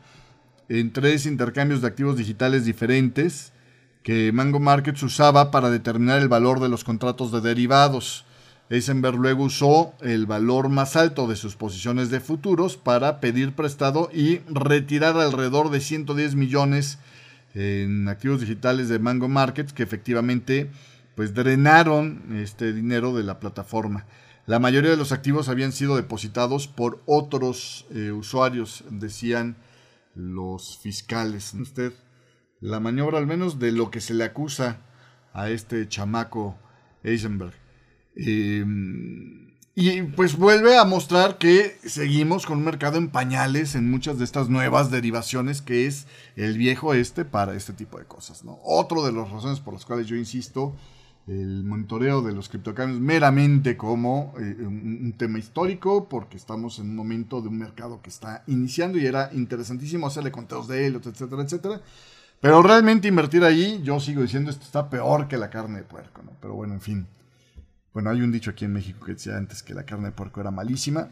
en tres intercambios de activos digitales diferentes que Mango Markets usaba para determinar el valor de los contratos de derivados. Eisenberg luego usó el valor más alto de sus posiciones de futuros para pedir prestado y retirar alrededor de 110 millones en activos digitales de Mango Markets que efectivamente pues drenaron este dinero de la plataforma. La mayoría de los activos habían sido depositados por otros eh, usuarios, decían los fiscales. Usted, la maniobra al menos de lo que se le acusa a este chamaco Eisenberg. Em, y pues vuelve a mostrar que seguimos con un mercado en pañales en muchas de estas nuevas derivaciones que es el viejo este para este tipo de cosas. ¿no? Otro de las razones por las cuales yo insisto, el monitoreo de los criptocambios meramente como eh, un, tema histórico, porque estamos en un momento de un mercado que está iniciando y era interesantísimo hacerle conteos de él, etcétera, etcétera. Pero realmente invertir ahí, yo sigo diciendo, esto está peor que la carne de puerco, ¿no? Pero bueno, en fin. Bueno, hay un dicho aquí en México que decía antes que la carne de puerco era malísima,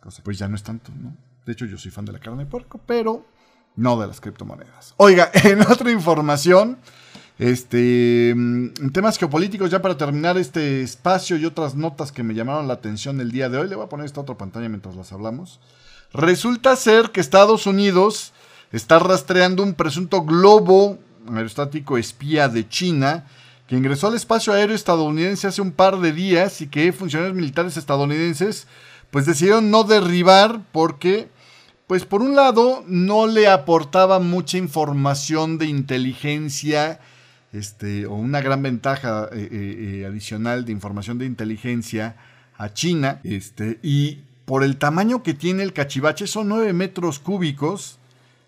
cosa pues ya no es tanto, ¿no? De hecho, yo soy fan de la carne de puerco, pero no de las criptomonedas. Oiga, [LAUGHS] en otra información, este, mm, en temas geopolíticos, ya para terminar este espacio y otras notas que me llamaron la atención el día de hoy, le voy a poner esta otra pantalla mientras las hablamos. Resulta ser que Estados Unidos está rastreando un presunto globo aerostático espía de China que ingresó al espacio aéreo estadounidense hace un par de días y que funcionarios militares estadounidenses pues decidieron no derribar porque pues por un lado no le aportaba mucha información de inteligencia este, o una gran ventaja eh, eh, eh, adicional de información de inteligencia a China este, y por el tamaño que tiene el cachivache son 9 metros cúbicos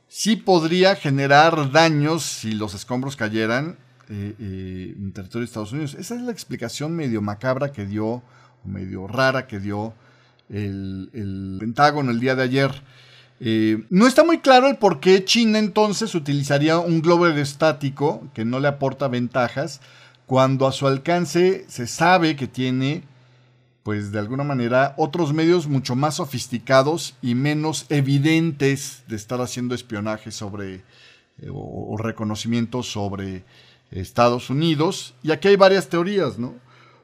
sí podría generar daños si los escombros cayeran eh, eh, en territorio de Estados Unidos. Esa es la explicación medio macabra que dio, medio rara que dio el, Pentágono el día de ayer. Eh, no está muy claro el por qué China entonces utilizaría un globo aerostático que no le aporta ventajas cuando a su alcance se sabe que tiene, pues de alguna manera, otros medios mucho más sofisticados y menos evidentes de estar haciendo espionaje sobre o, o reconocimiento sobre Estados Unidos. Y aquí hay varias teorías, ¿no?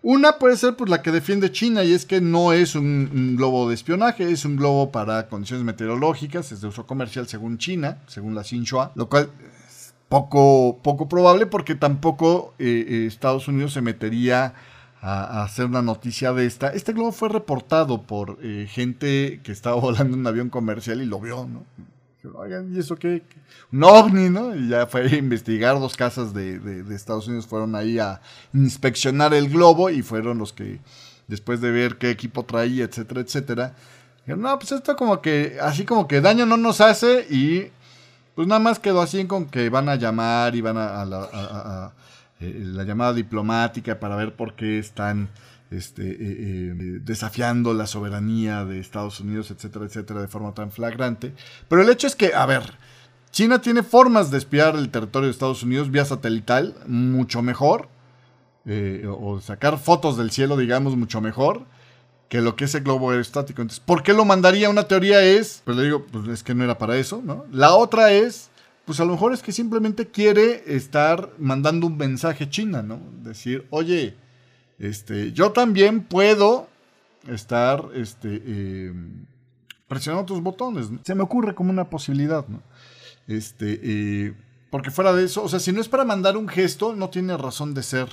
Una puede ser pues, la que defiende China y es que no es un, globo de espionaje, es un globo para condiciones meteorológicas, es de uso comercial según China, según la Xinhua, lo cual es poco, poco probable porque tampoco eh, eh, Estados Unidos se metería a, hacer una noticia de esta. Este globo fue reportado por eh, gente que estaba [LAUGHS] volando en un avión comercial y lo vio, ¿no? Oigan, ¿y eso qué? Un ovni, ¿no? Y ya fue a investigar, dos casas de, Estados Unidos fueron ahí a inspeccionar el globo y fueron los que, después de ver qué equipo traía, etcétera, etcétera, dijeron, no, pues esto como que, así como que daño no nos hace y pues nada más quedó así con que van a llamar y van a, la, eh, la llamada diplomática para ver por qué están este, eh, eh, desafiando la soberanía de Estados Unidos, etcétera, etcétera, de forma tan flagrante. Pero el hecho es que, a ver, China tiene formas de espiar el territorio de Estados Unidos vía satelital mucho mejor, eh, o sacar fotos del cielo, digamos, mucho mejor que lo que es el globo aerostático. Entonces, ¿por qué lo mandaría? Una teoría es, pues le digo, pues es que no era para eso, ¿no? La otra es, pues a lo mejor es que simplemente quiere estar mandando un mensaje a China, ¿no? Decir, oye, este, yo también puedo estar este, eh, presionando tus botones. Se me ocurre como una posibilidad. Este, eh, porque fuera de eso, o sea, si no es para mandar un gesto, no tiene razón de ser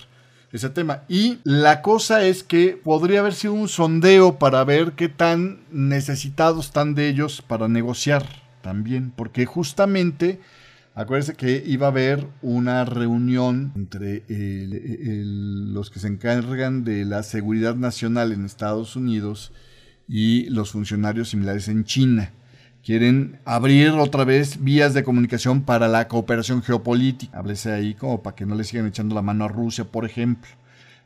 ese tema. Y la cosa es que podría haber sido un sondeo para ver qué tan necesitados están de ellos para negociar también, porque justamente Acuérdense que iba a haber una reunión entre los que se encargan de la seguridad nacional en Estados Unidos y los funcionarios similares en China. Quieren abrir otra vez vías de comunicación para la cooperación geopolítica. Háblese ahí como para que no le sigan echando la mano a Rusia, por ejemplo.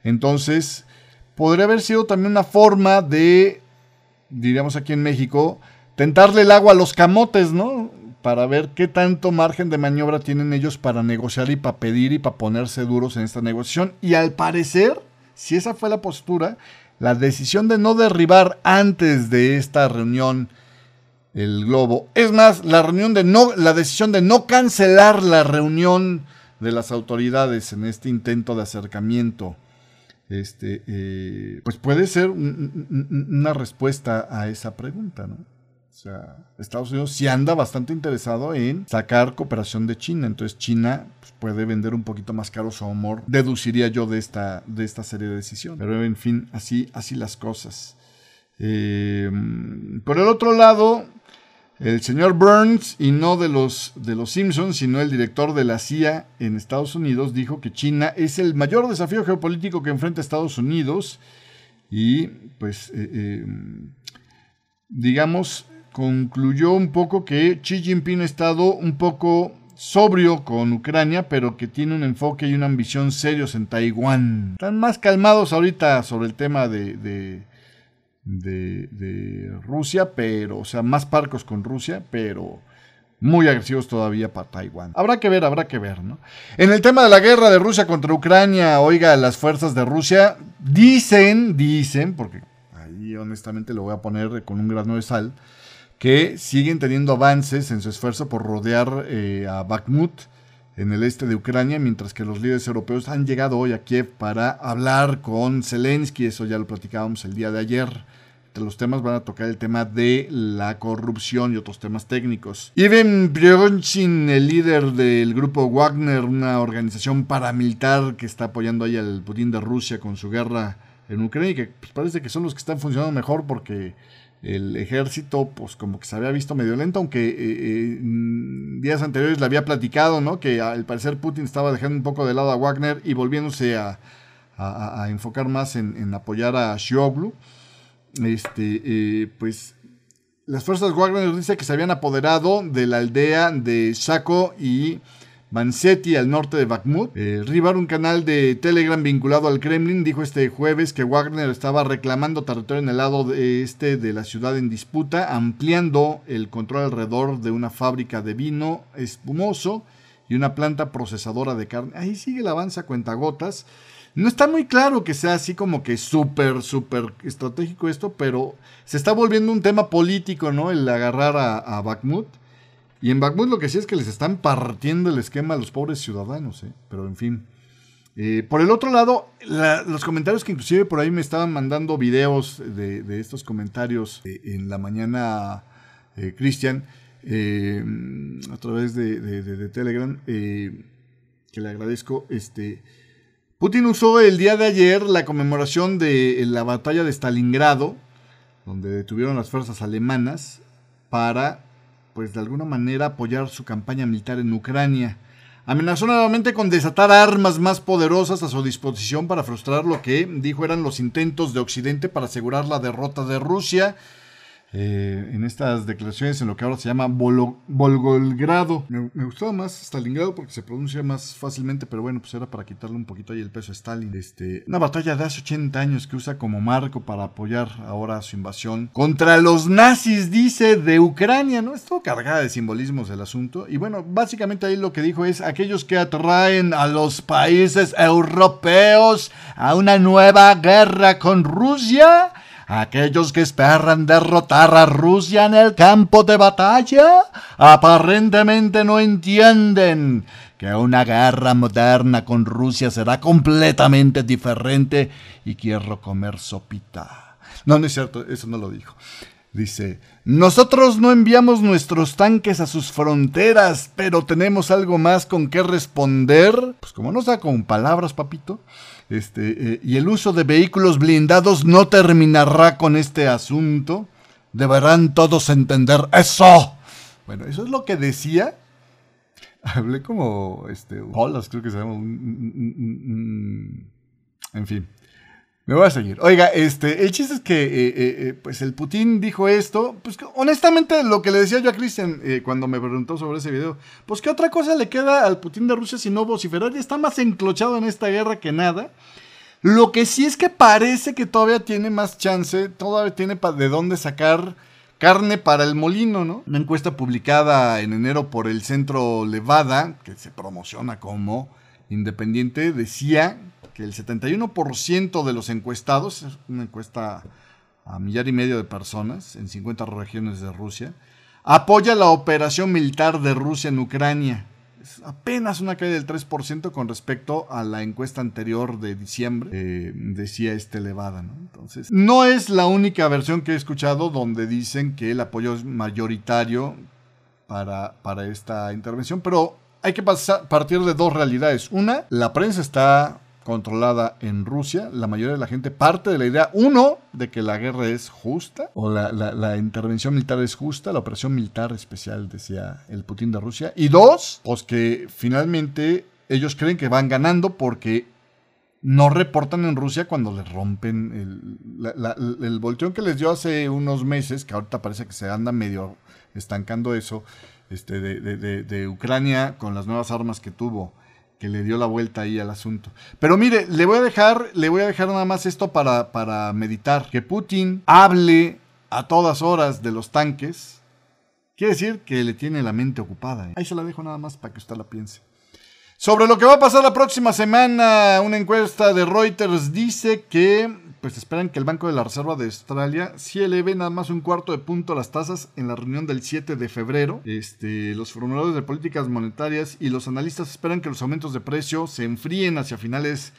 Entonces, podría haber sido también una forma de, diríamos aquí en México, tentarle el agua a los camotes, ¿no? Para ver qué tanto margen de maniobra tienen ellos para negociar y para pedir y para ponerse duros en esta negociación. Y al parecer, si esa fue la postura, la decisión de no derribar antes de esta reunión el globo, es más, la reunión de no, la decisión de no cancelar la reunión de las autoridades en este intento de acercamiento, este, eh, pues puede ser una respuesta a esa pregunta, ¿no? O sea, Estados Unidos sí anda bastante interesado en sacar cooperación de China. Entonces China pues, puede vender un poquito más caro su amor, deduciría yo de esta, de esta serie de decisiones. Pero en fin, así, así las cosas. Eh, por el otro lado, el señor Burns, y no de los, de los Simpsons, sino el director de la CIA en Estados Unidos, dijo que China es el mayor desafío geopolítico que enfrenta Estados Unidos. Y pues, eh, eh, digamos, concluyó un poco que Xi Jinping ha estado un poco sobrio con Ucrania, pero que tiene un enfoque y una ambición serios en Taiwán. Están más calmados ahorita sobre el tema de, de, Rusia, pero, o sea, más parcos con Rusia, pero muy agresivos todavía para Taiwán. Habrá que ver, habrá que ver, ¿no? En el tema de la guerra de Rusia contra Ucrania, oiga, las fuerzas de Rusia dicen, dicen, porque ahí honestamente lo voy a poner con un grano de sal, que siguen teniendo avances en su esfuerzo por rodear eh, a Bakhmut en el este de Ucrania, mientras que los líderes europeos han llegado hoy a Kiev para hablar con Zelensky, eso ya lo platicábamos el día de ayer. Entre los temas van a tocar el tema de la corrupción y otros temas técnicos. Ivan Prigozhin, el líder del grupo Wagner, una organización paramilitar que está apoyando ahí al Putin de Rusia con su guerra en Ucrania, y que pues, parece que son los que están funcionando mejor porque el ejército, pues como que se había visto medio lento, aunque eh, eh, días anteriores le había platicado, ¿no? Que al parecer Putin estaba dejando un poco de lado a Wagner y volviéndose a, enfocar más en, apoyar a Shioblu. Este, eh, pues las fuerzas Wagner dice que se habían apoderado de la aldea de Shako y Vansetti al norte de Bakhmut. Eh, Rivar, un canal de Telegram vinculado al Kremlin, dijo este jueves que Wagner estaba reclamando territorio en el lado este de la ciudad en disputa, ampliando el control alrededor de una fábrica de vino espumoso y una planta procesadora de carne. Ahí sigue el avance a cuentagotas. No está muy claro que sea así como que súper, súper estratégico esto, pero se está volviendo un tema político, ¿no? El agarrar a Bakhmut. Y en Bakhmut lo que sí es que les están partiendo el esquema a los pobres ciudadanos, ¿eh? pero en fin. Eh, por el otro lado, los comentarios que inclusive por ahí me estaban mandando videos de, estos comentarios eh, en la mañana, Cristian, a través de, Telegram, que le agradezco. Este, Putin usó el día de ayer la conmemoración de la batalla de Stalingrado, donde detuvieron las fuerzas alemanas, para pues de alguna manera apoyar su campaña militar en Ucrania. Amenazó nuevamente con desatar armas más poderosas a su disposición para frustrar lo que dijo eran los intentos de Occidente para asegurar la derrota de Rusia. Eh, en estas declaraciones en lo que ahora se llama Volgogrado. Me, me, gustaba más Stalingrado porque se pronuncia más fácilmente, pero bueno, pues era para quitarle un poquito ahí el peso a Stalin. Este, una batalla de hace 80 años que usa como marco para apoyar ahora su invasión contra los nazis, dice, de Ucrania, ¿no? Estuvo cargada de simbolismos el asunto. Y bueno, básicamente ahí lo que dijo es aquellos que atraen a los países europeos a una nueva guerra con Rusia Aquellos que esperan derrotar a Rusia en el campo de batalla aparentemente no entienden que una guerra moderna con Rusia será completamente diferente y quiero comer sopita. No, no es cierto, eso no lo dijo. Dice, nosotros no enviamos nuestros tanques a sus fronteras, pero tenemos algo más con qué responder. Pues como no está con palabras, papito. Este, eh, y el uso de vehículos blindados no terminará con este asunto. Deberán todos entender eso. Bueno, eso es lo que decía. Hablé como, este, Holas, creo que se llama. en fin. Me voy a seguir. Oiga, este, el chiste es que, eh, eh, eh, pues el Putin dijo esto. Pues honestamente, lo que le decía yo a Cristian cuando me preguntó sobre ese video, pues qué otra cosa le queda al Putin de Rusia si no vociferar y está más enclochado en esta guerra que nada. Lo que sí es que parece que todavía tiene más chance, todavía tiene de dónde sacar carne para el molino, ¿no? Una encuesta publicada en enero por el centro Levada, que se promociona como independiente, decía que el 71% de los encuestados, es una encuesta a millar y medio de personas en 50 regiones de Rusia, apoya la operación militar de Rusia en Ucrania. Es apenas una caída del 3% con respecto a la encuesta anterior de diciembre, eh, decía este elevada. ¿no? Entonces, no es la única versión que he escuchado donde dicen que el apoyo es mayoritario para, para esta intervención, pero hay que partir de dos realidades. Una, la prensa está controlada en Rusia, la mayoría de la gente parte de la idea, uno, de que la guerra es justa, o la, intervención militar es justa, la operación militar especial, decía el Putin de Rusia, y dos, pues que finalmente ellos creen que van ganando porque no reportan en Rusia cuando les rompen el, el volteón que les dio hace unos meses, que ahorita parece que se anda medio estancando eso, este, de, de Ucrania con las nuevas armas que tuvo que le dio la vuelta ahí al asunto. Pero mire, le voy a dejar, le voy a dejar nada más esto para, para meditar. Que Putin hable a todas horas de los tanques, quiere decir que le tiene la mente ocupada. ¿eh? Ahí se la dejo nada más para que usted la piense. Sobre lo que va a pasar la próxima semana, una encuesta de Reuters dice que pues esperan que el Banco de la Reserva de Australia sí eleve nada más un cuarto de punto las tasas en la reunión del 7 de febrero. Este, los formuladores de políticas monetarias y los analistas esperan que los aumentos de precio se enfríen hacia finales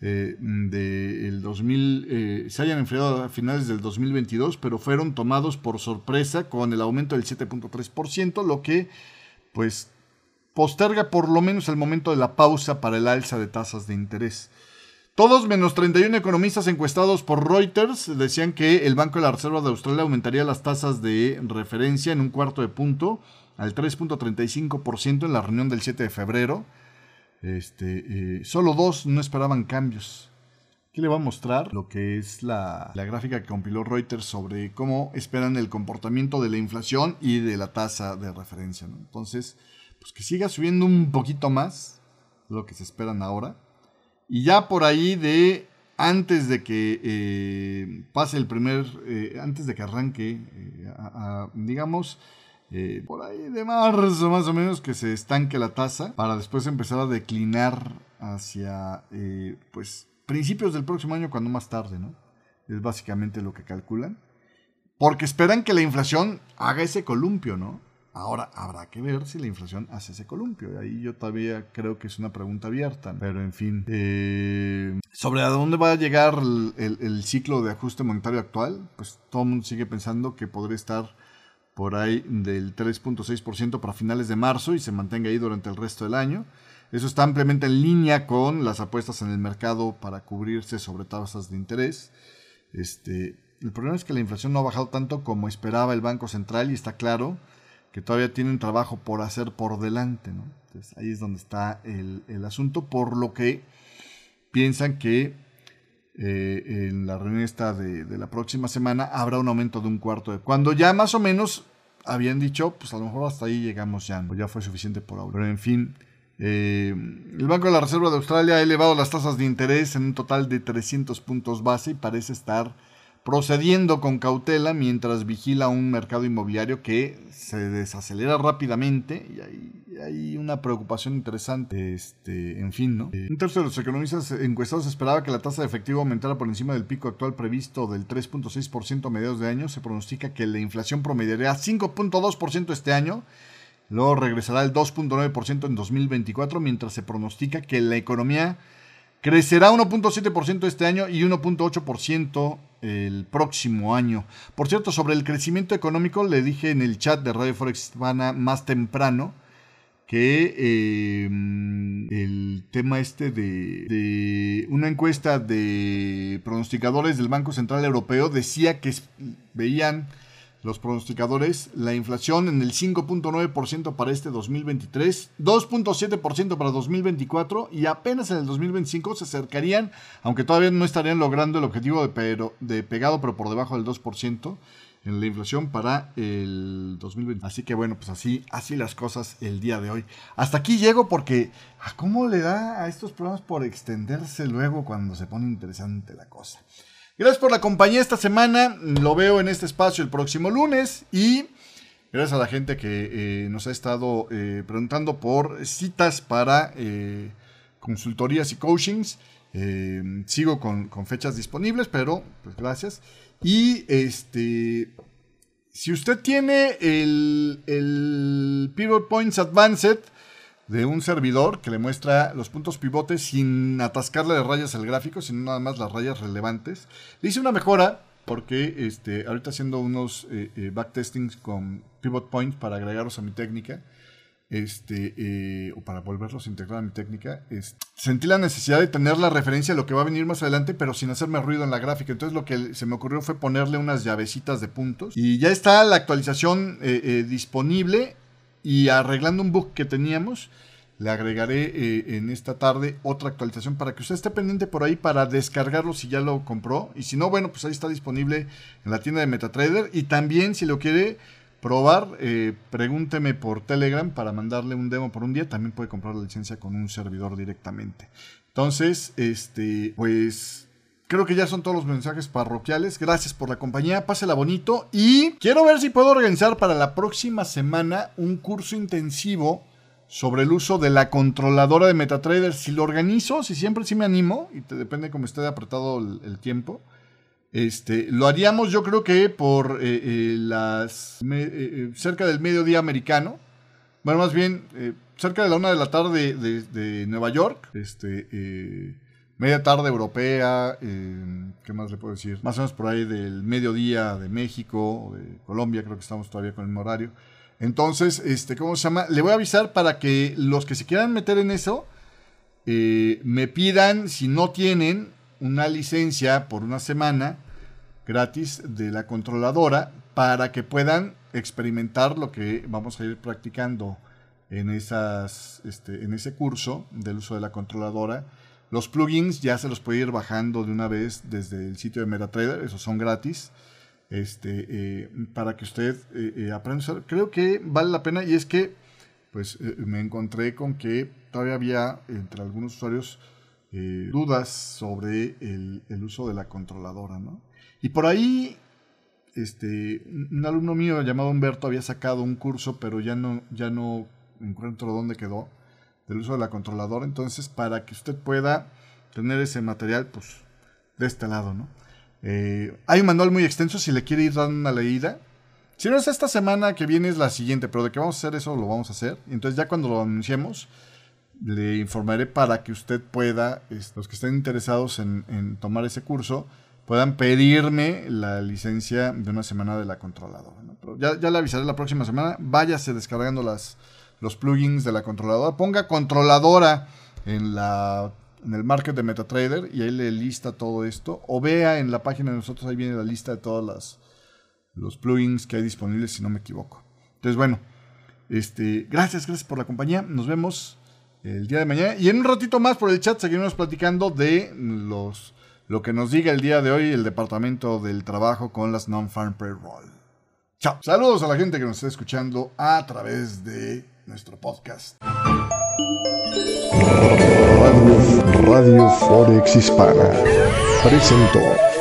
eh, del 2000, eh, se hayan enfriado a finales del 2022, pero fueron tomados por sorpresa con el aumento del 7.3%, lo que pues posterga por lo menos el momento de la pausa para el alza de tasas de interés. Todos menos 31 economistas encuestados por Reuters decían que el Banco de la Reserva de Australia aumentaría las tasas de referencia en un cuarto de punto al 3.35% en la reunión del 7 de febrero. Este, eh, solo dos no esperaban cambios. Aquí le voy a mostrar lo que es la, gráfica que compiló Reuters sobre cómo esperan el comportamiento de la inflación y de la tasa de referencia. Entonces, pues que siga subiendo un poquito más lo que se esperan ahora y ya por ahí de antes de que eh, pase el primer, eh, antes de que arranque, eh, digamos, por ahí de marzo más o menos que se estanque la tasa para después empezar a declinar hacia, pues, principios del próximo año cuando más tarde, ¿no? Es básicamente lo que calculan. Porque esperan que la inflación haga ese columpio, ¿no? Ahora habrá que ver si la inflación hace ese columpio. Ahí yo todavía creo que es una pregunta abierta. Pero en fin. Eh, sobre a dónde va a llegar el, ciclo de ajuste monetario actual, pues todo el mundo sigue pensando que podría estar por ahí del 3.6% para finales de marzo y se mantenga ahí durante el resto del año. Eso está ampliamente en línea con las apuestas en el mercado para cubrirse sobre tasas de interés. Este, el problema es que la inflación no ha bajado tanto como esperaba el Banco Central y está claro que todavía tienen trabajo por hacer por delante, ¿no? Entonces ahí es donde está el, asunto, por lo que piensan que eh, en la reunión esta de, la próxima semana habrá un aumento de un cuarto de cuando ya más o menos habían dicho, pues a lo mejor hasta ahí llegamos ya, ya fue suficiente por ahora. Pero en fin, eh, el Banco de la Reserva de Australia ha elevado las tasas de interés en un total de 300 puntos base y parece estar procediendo con cautela mientras vigila un mercado inmobiliario que se desacelera rápidamente y hay, una preocupación interesante. Este, en fin, ¿no? un tercio de los economistas encuestados esperaba que la tasa de efectivo aumentara por encima del pico actual previsto del 3.6% a mediados de año. Se pronostica que la inflación promediará 5.2% este año. Luego regresará al 2.9% en 2024, mientras se pronostica que la economía crecerá 1.7% este año y 1.8% el próximo año. Por cierto, sobre el crecimiento económico, le dije en el chat de Radio Forex Hispana más temprano que em, el tema este de, de, una encuesta de pronosticadores del Banco Central Europeo decía que veían los pronosticadores la inflación en el 5.9% para este 2023, 2.7% para 2024 y apenas en el 2025 se acercarían, aunque todavía no estarían logrando el objetivo de, pegado, pero por debajo del 2% en la inflación para el 2020. Así que bueno, pues así, así las cosas el día de hoy. Hasta aquí llego porque ¿a cómo le da a estos programas por extenderse luego cuando se pone interesante la cosa? Gracias por la compañía esta semana. Lo veo en este espacio el próximo lunes. Y gracias a la gente que eh, nos ha estado eh, preguntando por citas para eh, consultorías y coachings. sigo con, fechas disponibles, pero pues gracias. Y este. Si usted tiene el, el Pivot Points Advanced de un servidor que le muestra los puntos pivotes sin atascarle de rayas al gráfico, sino nada más las rayas relevantes. Le hice una mejora porque este, ahorita haciendo unos eh, eh, backtestings con pivot points para agregarlos a mi técnica, este, eh, o para volverlos a integrar a mi técnica, sentí la necesidad de tener la referencia de lo que va a venir más adelante, pero sin hacerme ruido en la gráfica. Entonces lo que se me ocurrió fue ponerle unas llavecitas de puntos. Y ya está la actualización disponible y arreglando un bug que teníamos, le agregaré eh, en esta tarde otra actualización para que usted esté pendiente por ahí para descargarlo si ya lo compró. Y si no, bueno, pues ahí está disponible en la tienda de MetaTrader. Y también si lo quiere probar, eh, pregúnteme por Telegram para mandarle un demo por un día. También puede comprar la licencia con un servidor directamente. Entonces, este, pues Creo que ya son todos los mensajes parroquiales. Gracias por la compañía. Pásela bonito. Y quiero ver si puedo organizar para la próxima semana un curso intensivo sobre el uso de la controladora de MetaTrader. Si lo organizo, si siempre sí me animo, y te depende cómo esté apretado el, tiempo. Este, lo haríamos yo creo que por eh, eh, las eh, cerca del mediodía americano. Bueno, más bien cerca de la una de la tarde de, de Nueva York. Este, media tarde europea, eh, ¿qué más le puedo decir? Más o menos por ahí del mediodía de México de Colombia, creo que estamos todavía con el horario. Entonces, este, ¿cómo se llama? Le voy a avisar para que los que se quieran meter en eso eh, me pidan, si no tienen, una licencia por una semana gratis de la controladora para que puedan experimentar lo que vamos a ir practicando en, esas, este, en ese curso del uso de la controladora los plugins ya se los puede ir bajando de una vez desde el sitio de MetaTrader, esos son gratis. Este, eh, para que usted eh, eh, aprenda a usar. Creo que vale la pena y es que pues me encontré con que todavía había entre algunos usuarios dudas sobre el, uso de la controladora, ¿no? Y por ahí este, un alumno mío llamado Humberto había sacado un curso, pero ya no, ya no encuentro dónde quedó del uso de la controladora. Entonces, para que usted pueda tener ese material, pues, de este lado, ¿no? Eh, hay un manual muy extenso si le quiere ir dando una leída. Si no es esta semana que viene, es la siguiente, pero de que vamos a hacer eso, lo vamos a hacer. Entonces, ya cuando lo anunciemos, le informaré para que usted pueda, los que estén interesados en, tomar ese curso, puedan pedirme la licencia de una semana de la controladora. ya, ya le avisaré la próxima semana. Váyase descargando las, los plugins de la controladora. Ponga controladora en, la, en el market de MetaTrader y ahí le lista todo esto. O vea en la página de nosotros, ahí viene la lista de todos los plugins que hay disponibles, si no me equivoco. Entonces, bueno, este, gracias, gracias por la compañía. Nos vemos el día de mañana. Y en un ratito más por el chat seguiremos platicando de los lo que nos diga el día de hoy el Departamento del Trabajo con las Non-Farm Payroll. Chao. Saludos a la gente que nos está escuchando a través de nuestro podcast. Radio, Radio Forex Hispana presentó.